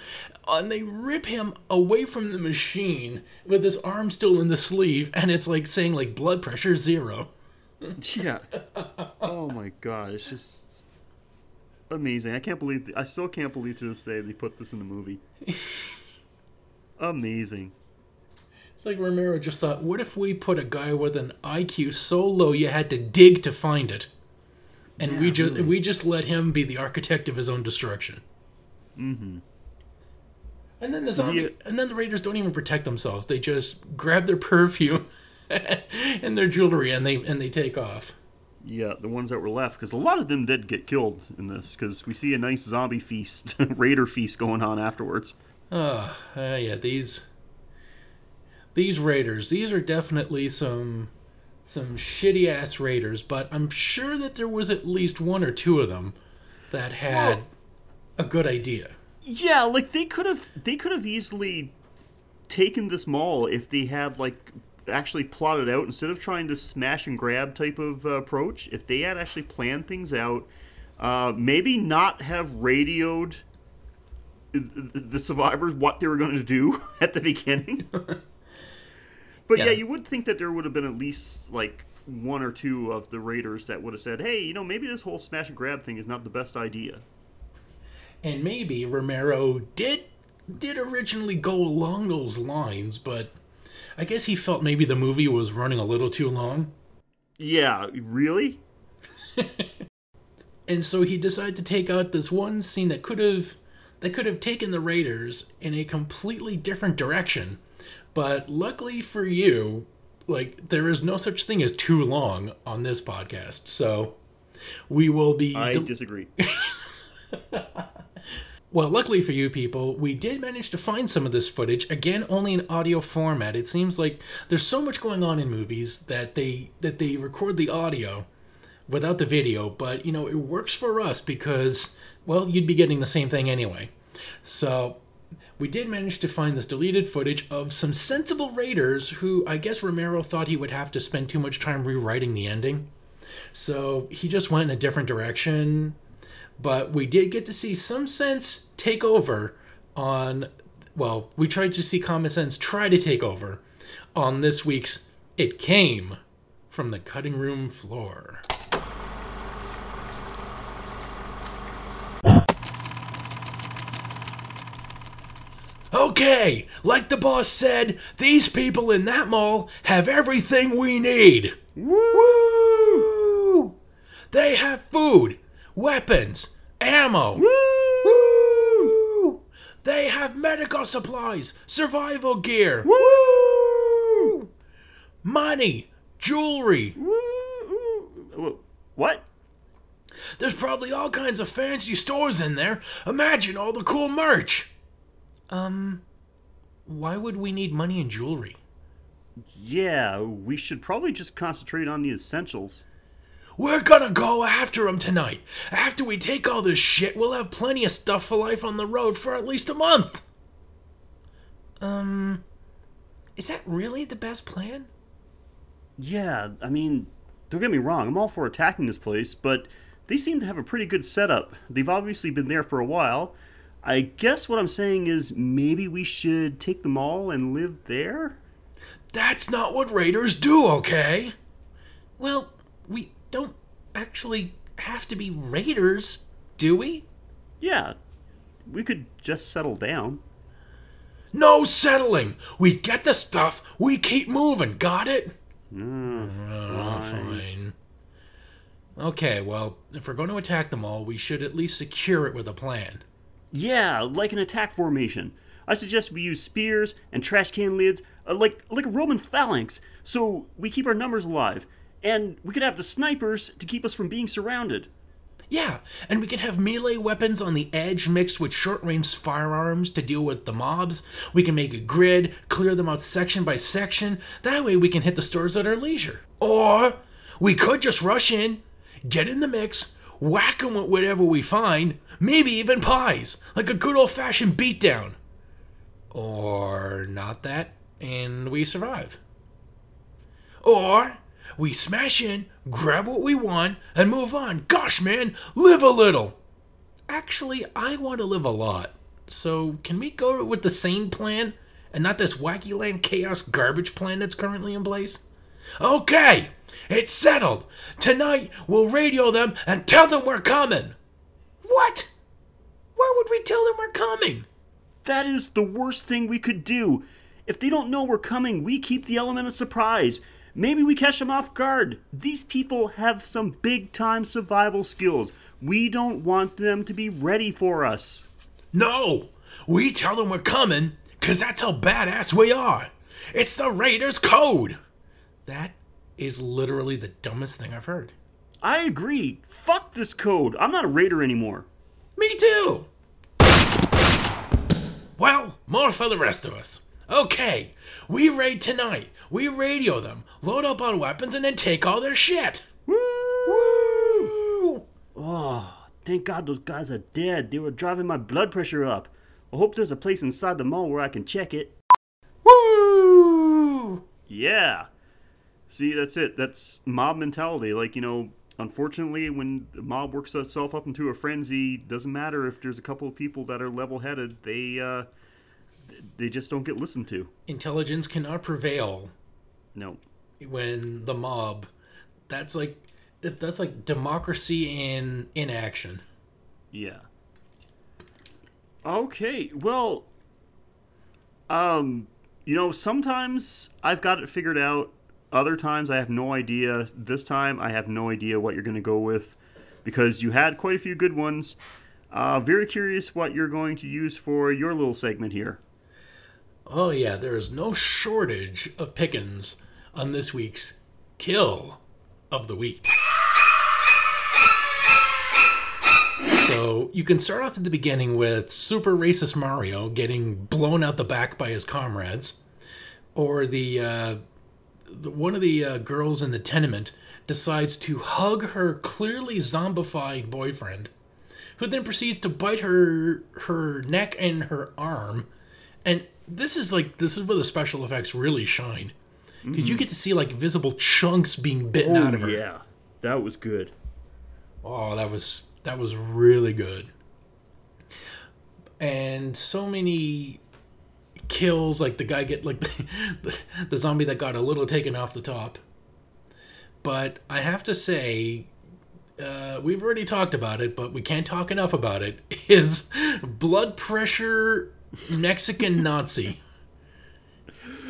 Speaker 3: uh, and they rip him away from the machine with his arm still in the sleeve, and it's like saying like blood pressure zero. [laughs]
Speaker 2: yeah. Oh my god, it's just amazing. I can't believe. I still can't believe to this day they put this in the movie. [laughs] amazing.
Speaker 3: It's like Romero just thought, what if we put a guy with an IQ so low you had to dig to find it, and we just
Speaker 2: really.
Speaker 3: we just let him be the architect of his own destruction. Mm-hmm. And then the zombie, and then the raiders don't even protect themselves. They just grab their perfume [laughs] and their jewelry, and they and they take off.
Speaker 2: Yeah, the ones that were left, because a lot of them did get killed in this, because we see a nice zombie feast, [laughs] raider feast going on afterwards.
Speaker 3: Ah, uh, yeah, these these raiders, these are definitely some some shitty ass raiders, but I'm sure that there was at least one or two of them that had
Speaker 2: Well-
Speaker 3: a good idea.
Speaker 2: Yeah, like they could have, they could have easily taken this mall if they had like actually plotted out instead of trying to smash and grab type of uh, approach. If they had actually planned things out, uh, maybe not have radioed the survivors what they were going to do [laughs] at the beginning. [laughs] but yeah.
Speaker 3: Yeah.
Speaker 2: you would think that there would have been at least like one or two of the raiders that would have said, "Hey, you know, maybe this whole smash and grab thing is not the best idea."
Speaker 3: And maybe Romero did did originally go along those lines, but I guess he felt maybe the movie was running a little too long.
Speaker 2: Yeah, really? [laughs]
Speaker 3: and so he decided to take out this one scene that could have that could have taken the raiders in a completely different direction but luckily for you like there is no such thing as too long on this podcast so we will be
Speaker 2: I
Speaker 3: del-
Speaker 2: disagree. [laughs]
Speaker 3: well luckily for you people we did manage to find some of this footage again only in audio format it seems like there's so much going on in movies that they that they record the audio without the video, but you know, it works for us because, well, you'd be getting the same thing anyway. So, we did manage to find this deleted footage of some sensible raiders who I guess Romero thought he would have to spend too much time rewriting the ending. So he just went in a different direction. But we did get to see some sense take over on. Well, we tried to see common sense try to take over on this week's It Came from the Cutting Room Floor. Okay, like the boss said, these people in that mall have everything we need. Woo! They have food, weapons, ammo. Woo! They have medical supplies, survival gear. Woo! Money, jewelry.
Speaker 2: Woo! What?
Speaker 3: There's probably all kinds of fancy stores in there. Imagine all the cool merch. Um, why would we need money and jewelry?
Speaker 2: Yeah, we should probably just concentrate on the essentials.
Speaker 3: We're gonna go after him tonight. After we take all this shit, we'll have plenty of stuff for life on the road for at least a month. Um, is that really the best plan?
Speaker 2: Yeah, I mean, don't get me wrong, I'm all for attacking this place, but they seem to have a pretty good setup. They've obviously been there for a while. I guess what I'm saying is maybe we should take them all and live there?
Speaker 3: That's not what raiders do, okay? Well, we don't actually have to be raiders, do we?
Speaker 2: Yeah, we could just settle down.
Speaker 3: No settling. We get the stuff, we keep moving, got it?
Speaker 2: Mm,
Speaker 3: Oh, fine. Okay, well, if we're going to attack them all, we should at least secure it with a plan.
Speaker 2: Yeah, like an attack formation. I suggest we use spears and trash can lids, uh, like like a Roman phalanx, so we keep our numbers alive. And we could have the snipers to keep us from being surrounded.
Speaker 3: Yeah, and we can have melee weapons on the edge mixed with short range firearms to deal with the mobs. We can make a grid, clear them out section by section. That way we can hit the stores at our leisure. Or we could just rush in, get in the mix, whack them with whatever we find, maybe even pies, like a good old fashioned beatdown. Or not that, and we survive. Or we smash in, grab what we want, and move on. Gosh, man, live a little. Actually, I want to live a lot. So, can we go with the same plan and not this wacky land chaos garbage plan that's currently in place? Okay, it's settled. Tonight, we'll radio them and tell them we're coming. What? Why would we tell them we're coming?
Speaker 2: That is the worst thing we could do. If they don't know we're coming, we keep the element of surprise. Maybe we catch them off guard. These people have some big time survival skills. We don't want them to be ready for us.
Speaker 3: No, we tell them we're coming because that's how badass we are. It's the Raiders Code. That is literally the dumbest thing I've heard.
Speaker 2: I agree. Fuck this code. I'm not a raider anymore.
Speaker 3: Me too. Well, more for the rest of us. Okay, we raid tonight. We radio them, load up on weapons, and then take all their shit.
Speaker 2: Woo!
Speaker 3: Woo!
Speaker 2: Oh, thank God those guys are dead. They were driving my blood pressure up. I hope there's a place inside the mall where I can check it.
Speaker 3: Woo!
Speaker 2: Yeah. See, that's it. That's mob mentality. Like, you know, unfortunately, when the mob works itself up into a frenzy, doesn't matter if there's a couple of people that are level headed, they, uh, they just don't get listened to.
Speaker 3: Intelligence cannot prevail
Speaker 2: No.
Speaker 3: when the mob. That's like that's like democracy in in action.
Speaker 2: Yeah. Okay, well, um, you know, sometimes I've got it figured out. Other times I have no idea. This time I have no idea what you're going to go with because you had quite a few good ones. Uh, very curious what you're going to use for your little segment here.
Speaker 3: Oh yeah, there is no shortage of pickings on this week's kill of the week. So you can start off at the beginning with super racist Mario getting blown out the back by his comrades, or the, uh, the one of the uh, girls in the tenement decides to hug her clearly zombified boyfriend, who then proceeds to bite her her neck and her arm, and this is like this is where the special effects really shine because you get to see like visible chunks being bitten out of her.
Speaker 2: yeah. That was good.
Speaker 3: Oh, that was that was really good. And so many kills, like the guy get like [laughs] the, the zombie that got a little taken off the top. But I have to say, uh, we've already talked about it, but we can't talk enough about it. [laughs] Is blood pressure Mexican Nazi?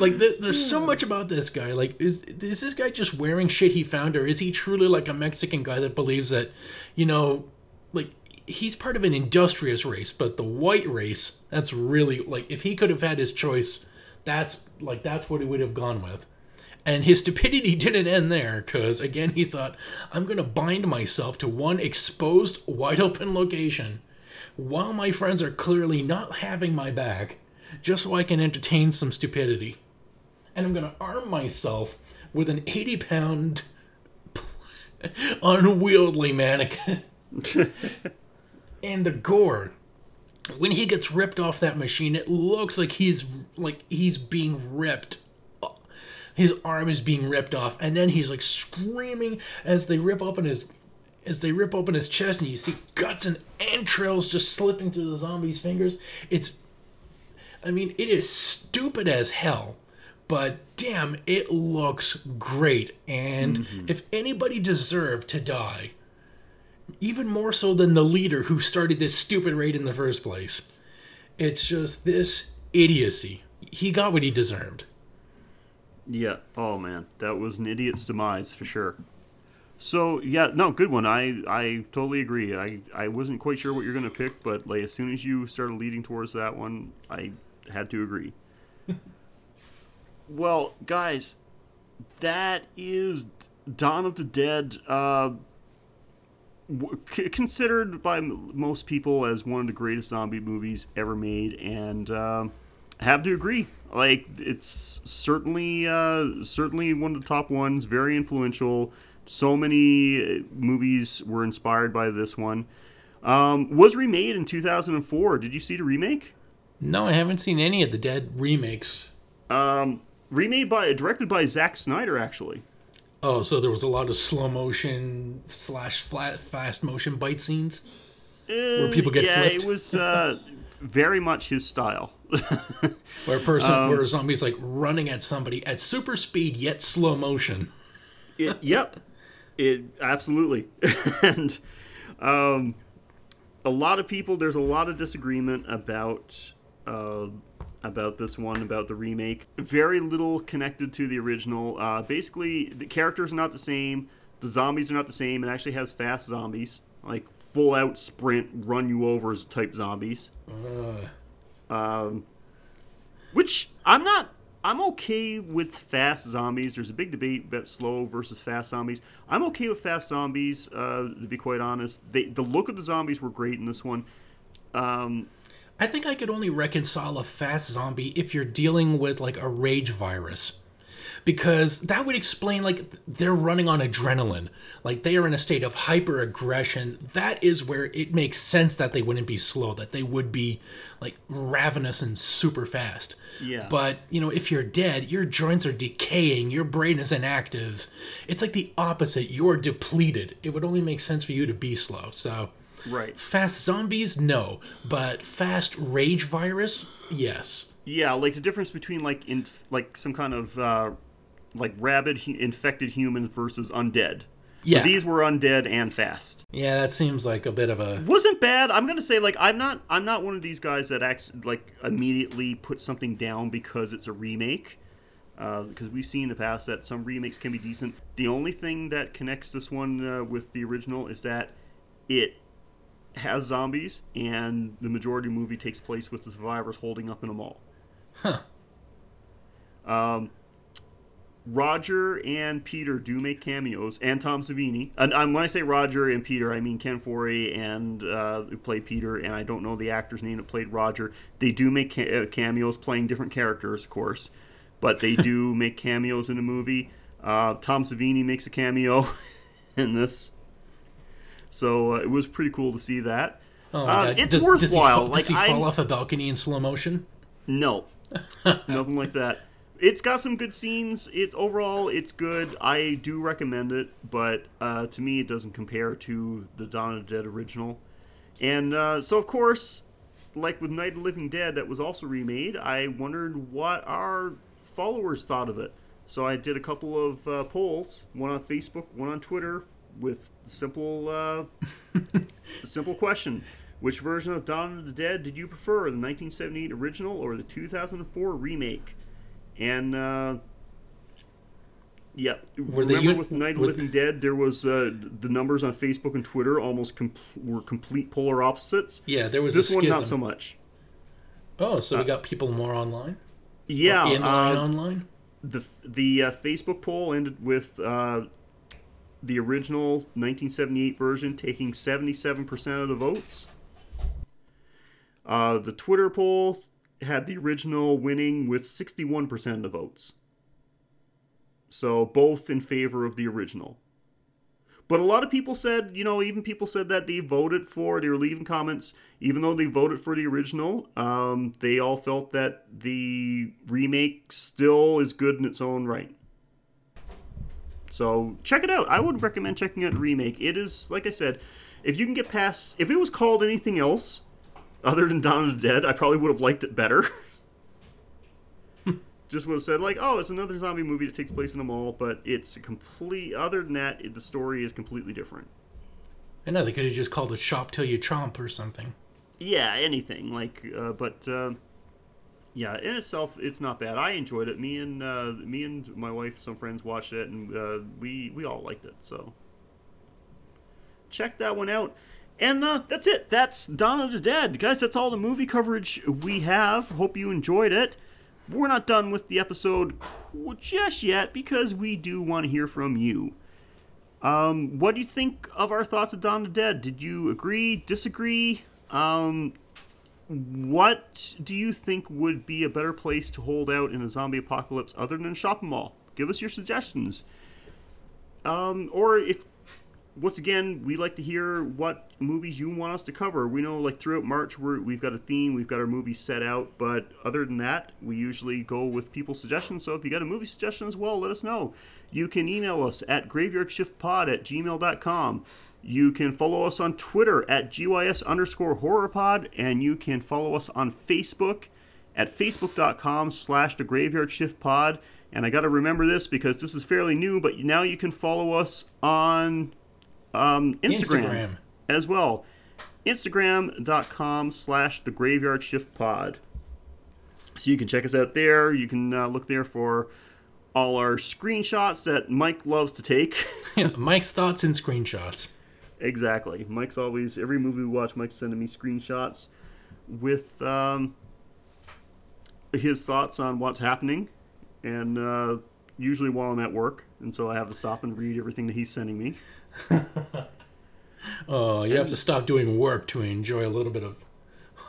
Speaker 3: Like, th- there's so hmm. much about this guy. Like, is is this guy just wearing shit he found, or is he truly like a Mexican guy that believes that, you know, like he's part of an industrious race, but the white race, that's really like if he could have had his choice, that's like that's what he would have gone with. And his stupidity [laughs] didn't end there, because again, he thought, I'm going to bind myself to one exposed, wide open location while my friends are clearly not having my back, just so I can entertain some stupidity. And I'm going to arm myself with an 80 pound, [laughs] unwieldy mannequin. [laughs] and the gore when he gets ripped off that machine it looks like he's like he's being ripped his arm is being ripped off and then he's like screaming as they rip open his as they rip open his chest and you see guts and entrails just slipping through the zombie's fingers it's i mean it is stupid as hell but damn it looks great and mm-hmm. if anybody deserved to die even more so than the leader who started this stupid raid in the first place it's just this idiocy he got what he deserved
Speaker 2: yeah. Oh man, that was an idiot's demise for sure. So yeah, no, good one. I I totally agree. I I wasn't quite sure what you're gonna pick, but like as soon as you started leading towards that one, I had to agree. Well, guys, that is Dawn of the Dead. Uh, considered by most people as one of the greatest zombie movies ever made, and uh, I have to agree. Like it's certainly uh, certainly one of the top ones. Very influential. So many uh, movies were inspired by this one. Um, was remade in 2004. Did you see the remake?
Speaker 3: No, I haven't seen any of the Dead remakes.
Speaker 2: Um, remade by directed by Zack Snyder, actually.
Speaker 3: Oh, so there was a lot of slow motion slash flat fast motion bite scenes
Speaker 2: uh, where people get yeah, flipped. it was uh, very much his style. [laughs]
Speaker 3: where a person, um, where a zombie's like running at somebody at super speed yet slow motion.
Speaker 2: It, yep, it absolutely, [laughs] and um, a lot of people. There's a lot of disagreement about uh, about this one, about the remake. Very little connected to the original. Uh, basically, the characters are not the same. The zombies are not the same. It actually has fast zombies, like full out sprint, run you over type zombies. Uh. Um, which I'm not. I'm okay with fast zombies. There's a big debate about slow versus fast zombies. I'm okay with fast zombies. Uh, to be quite honest, they, the look of the zombies were great in this one. Um,
Speaker 3: I think I could only reconcile a fast zombie if you're dealing with like a rage virus. Because that would explain like they're running on adrenaline. Like they are in a state of hyper aggression that is where it makes sense that they wouldn't be slow that they would be like ravenous and super fast.
Speaker 2: Yeah.
Speaker 3: But you know if you're dead your joints are decaying your brain is inactive. It's like the opposite. You're depleted. It would only make sense for you to be slow. So
Speaker 2: right
Speaker 3: fast zombies no but fast rage virus yes
Speaker 2: yeah like the difference between like in like some kind of uh like rabid infected humans versus undead. Yeah, but these were undead and fast.
Speaker 3: Yeah, that seems like a bit of a
Speaker 2: wasn't bad. I'm gonna say like I'm not I'm not one of these guys that acts like immediately put something down because it's a remake. Uh, because we've seen in the past that some remakes can be decent. The only thing that connects this one uh, with the original is that it has zombies, and the majority of the movie takes place with the survivors holding up in a mall.
Speaker 3: Huh.
Speaker 2: Um, Roger and Peter do make cameos, and Tom Savini. And when I say Roger and Peter, I mean Ken Foree and uh, who played Peter, and I don't know the actor's name that played Roger. They do make ca- uh, cameos, playing different characters, of course, but they do [laughs] make cameos in the movie. Uh, Tom Savini makes a cameo [laughs] in this, so uh, it was pretty cool to see that.
Speaker 3: Oh uh, it's does, worthwhile. Does he, fall, does he fall off a balcony in slow motion?
Speaker 2: No, [laughs] nothing like that it's got some good scenes. It's overall it's good. I do recommend it, but uh, to me it doesn't compare to the Dawn of the Dead original. And uh, so of course, like with Night of the Living Dead that was also remade, I wondered what our followers thought of it. So I did a couple of uh, polls, one on Facebook, one on Twitter, with simple uh, [laughs] simple question: Which version of Dawn of the Dead did you prefer, the 1978 original or the 2004 remake? And uh, yeah,
Speaker 3: Were
Speaker 2: remember with Night of the Living Dead, there was uh, the numbers on Facebook and Twitter almost com- were complete polar opposites.
Speaker 3: Yeah, there was
Speaker 2: This one not so much.
Speaker 3: Oh, so we got people more online.
Speaker 2: Yeah,
Speaker 3: in line
Speaker 2: uh,
Speaker 3: online.
Speaker 2: the the uh, Facebook poll ended with uh, the original 1978 version taking 77% of the votes. Uh, the Twitter poll had the original winning with 61% of the votes. So both in favor of the original. But a lot of people said, you know, even people said that they voted for, they were leaving comments, even though they voted for the original, um, they all felt that the remake still is good in its own right. So check it out. I would recommend checking out the remake. It is, like I said, if you can get past, if it was called anything else other than Dawn of the Dead, I probably would have liked it better. [laughs] Just would have said like, oh, it's another zombie movie that takes place in a mall, but it's a complete. Other than that, it- the story is completely different.
Speaker 3: I know they could have just called it "Shop Till You Chomp" or something.
Speaker 2: Yeah, anything like, uh, but uh, yeah, in itself, it's not bad. I enjoyed it. Me and uh, me and my wife, some friends watched it, and uh, we we all liked it. So check that one out. And uh, that's it. That's of the Dead, guys. That's all the movie coverage we have. Hope you enjoyed it. We're not done with the episode just yet because we do want to hear from you. Um, what do you think of our thoughts of of the Dead? Did you agree, disagree? Um, what do you think would be a better place to hold out in a zombie apocalypse other than a shopping mall? Give us your suggestions. Um, or if, once again, we like to hear what movies you want us to cover. We know, like, throughout March, we're, we've got a theme, we've got our movies set out, but other than that, we usually go with people's suggestions. So if you got a movie suggestion as well, let us know. You can email us at graveyardshiftpod at gmail.com. You can follow us on Twitter at GYS underscore horrorpod, and you can follow us on Facebook at facebook.com slash the graveyard shift pod. And I got to remember this because this is fairly new, but now you can follow us on um, Instagram,
Speaker 3: Instagram.
Speaker 2: as well. Instagram.com slash the graveyard shift pod. So you can check us out there. You can uh, look there for all our screenshots that Mike loves to take. [laughs] [laughs]
Speaker 3: Mike's thoughts and screenshots.
Speaker 2: Exactly. Mike's always every movie we watch. Mike's sending me screenshots with um, his thoughts on what's happening, and uh, usually while I'm at work, and so I have to stop and read everything that he's sending me. [laughs]
Speaker 3: Oh, you have to stop doing work to enjoy a little bit of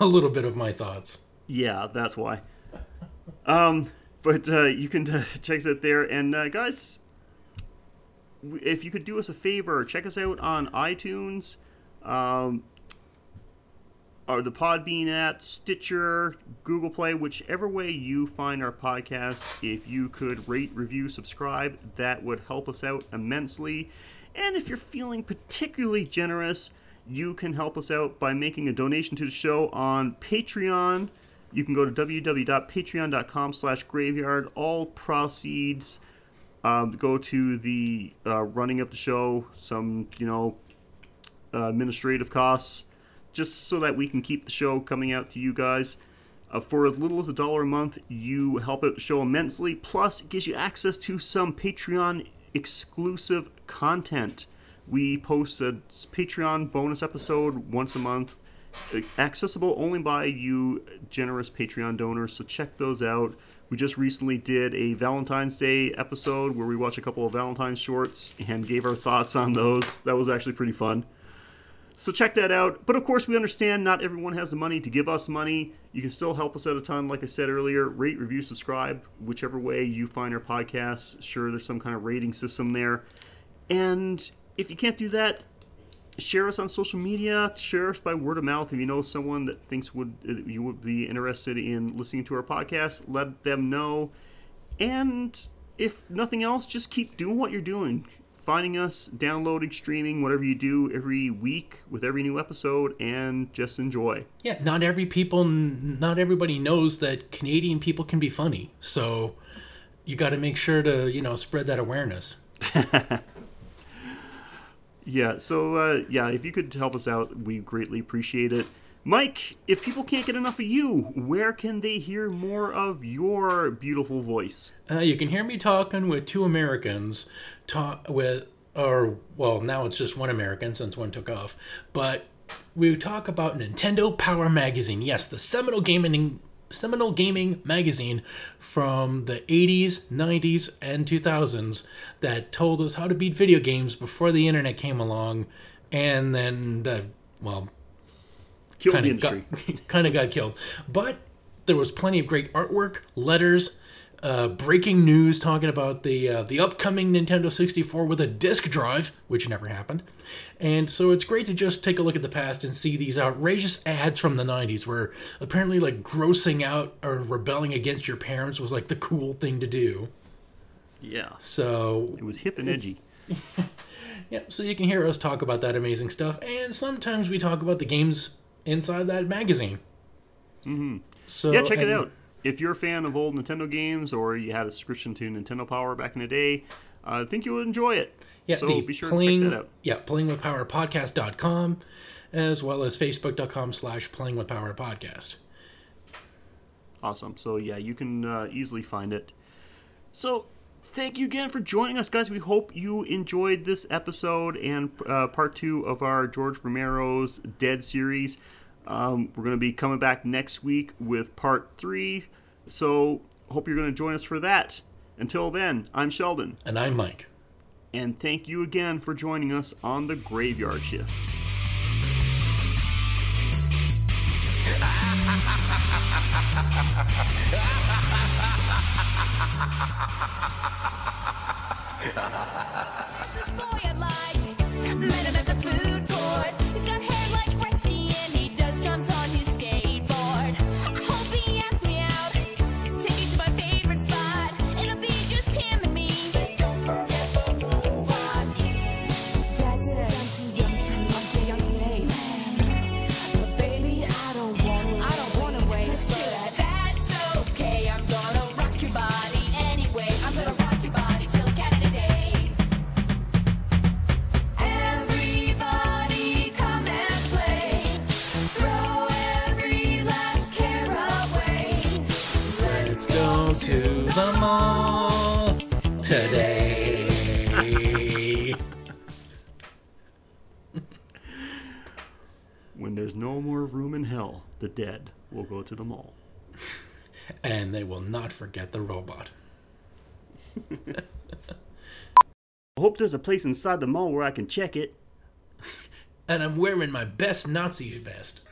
Speaker 3: a little bit of my thoughts.
Speaker 2: Yeah, that's why. Um, but uh, you can uh, [laughs] check us out there, and uh, guys, if you could do us a favor, check us out on iTunes, um, or the Podbean app, Stitcher, Google Play, whichever way you find our podcast. If you could rate, review, subscribe, that would help us out immensely. And if you're feeling particularly generous, you can help us out by making a donation to the show on Patreon. You can go to www.patreon.com slash graveyard. All proceeds um, go to the uh, running of the show, some, you know, uh, administrative costs, just so that we can keep the show coming out to you guys. Uh, for as little as a dollar a month, you help out the show immensely. Plus, it gives you access to some Patreon exclusive content. We post a Patreon bonus episode once a month, uh, accessible only by you generous Patreon donors. So check those out. We just recently did a Valentine's Day episode where we watched a couple of Valentine's shorts and gave our thoughts on those. That was actually pretty fun. So check that out. But of course, we understand not everyone has the money to give us money. You can still help us out a ton, like I said earlier. Rate, review, subscribe, whichever way you find our podcasts. Sure, there's some kind of rating system there. And if you can't do that, share us on social media. Share us by word of mouth. If you know someone that thinks would you would be interested in listening to our podcast, let them know. and if nothing else, just keep doing what you're doing. Finding us, downloading, streaming, whatever you do every week with every new episode, and just enjoy.
Speaker 3: Yeah, not every people, not everybody knows that Canadian people can be funny. So you got to make sure to, you know, spread that awareness. [laughs]
Speaker 2: Yeah, so uh, yeah, if you could help us out, we greatly appreciate it. Mike, if people can't get enough of you, where can they hear more of your beautiful voice?
Speaker 3: Uh, you can hear me talking with two Americans, talk with, or well, now it's just one American since one took off. But we talk about Nintendo Power Magazine. Yes, the seminal gaming seminal gaming magazine from the 80s, 90s, and 2000s that told us how to beat video games before the internet came along, and then, uh, well,
Speaker 2: Kill the industry. [laughs]
Speaker 3: got kind of got killed. But there was plenty of great artwork, letters, uh, breaking news talking about the uh, the upcoming Nintendo 64 with a disk drive, which never happened. And so it's great to just take a look at the past and see these outrageous ads from the 90s where apparently like grossing out or rebelling against your parents was like the cool thing to do.
Speaker 2: yeah,
Speaker 3: So
Speaker 2: it was hip and edgy. [laughs]
Speaker 3: yeah, so you can hear us talk about that amazing stuff, and sometimes we talk about the games inside that magazine. Mm-hmm. So
Speaker 2: Yeah, check it out. If you're a fan of old Nintendo games or you had a subscription to Nintendo Power back in the day, uh, I think you would enjoy it.
Speaker 3: Yeah,
Speaker 2: so be sure
Speaker 3: playing,
Speaker 2: to check that out.
Speaker 3: Yeah, playingwithpowerpodcast.com as well as facebook.com slash playingwithpowerpodcast.
Speaker 2: Awesome. So yeah, you can uh, easily find it. So thank you again for joining us, guys. We hope you enjoyed this episode and uh, part two of our George Romero's Dead series. Um, we're going to be coming back next week with part three. So hope you're going to join us for that. Until then, I'm Sheldon,
Speaker 3: And I'm Mike.
Speaker 2: and thank you again for joining us on the Graveyard Shift.
Speaker 4: This boy I
Speaker 2: no more room in hell, the dead will go to the mall. [laughs]
Speaker 3: and they will not forget the robot. [laughs]
Speaker 2: I hope there's a place inside the mall where I can check it. [laughs]
Speaker 3: And I'm wearing my best Nazi vest.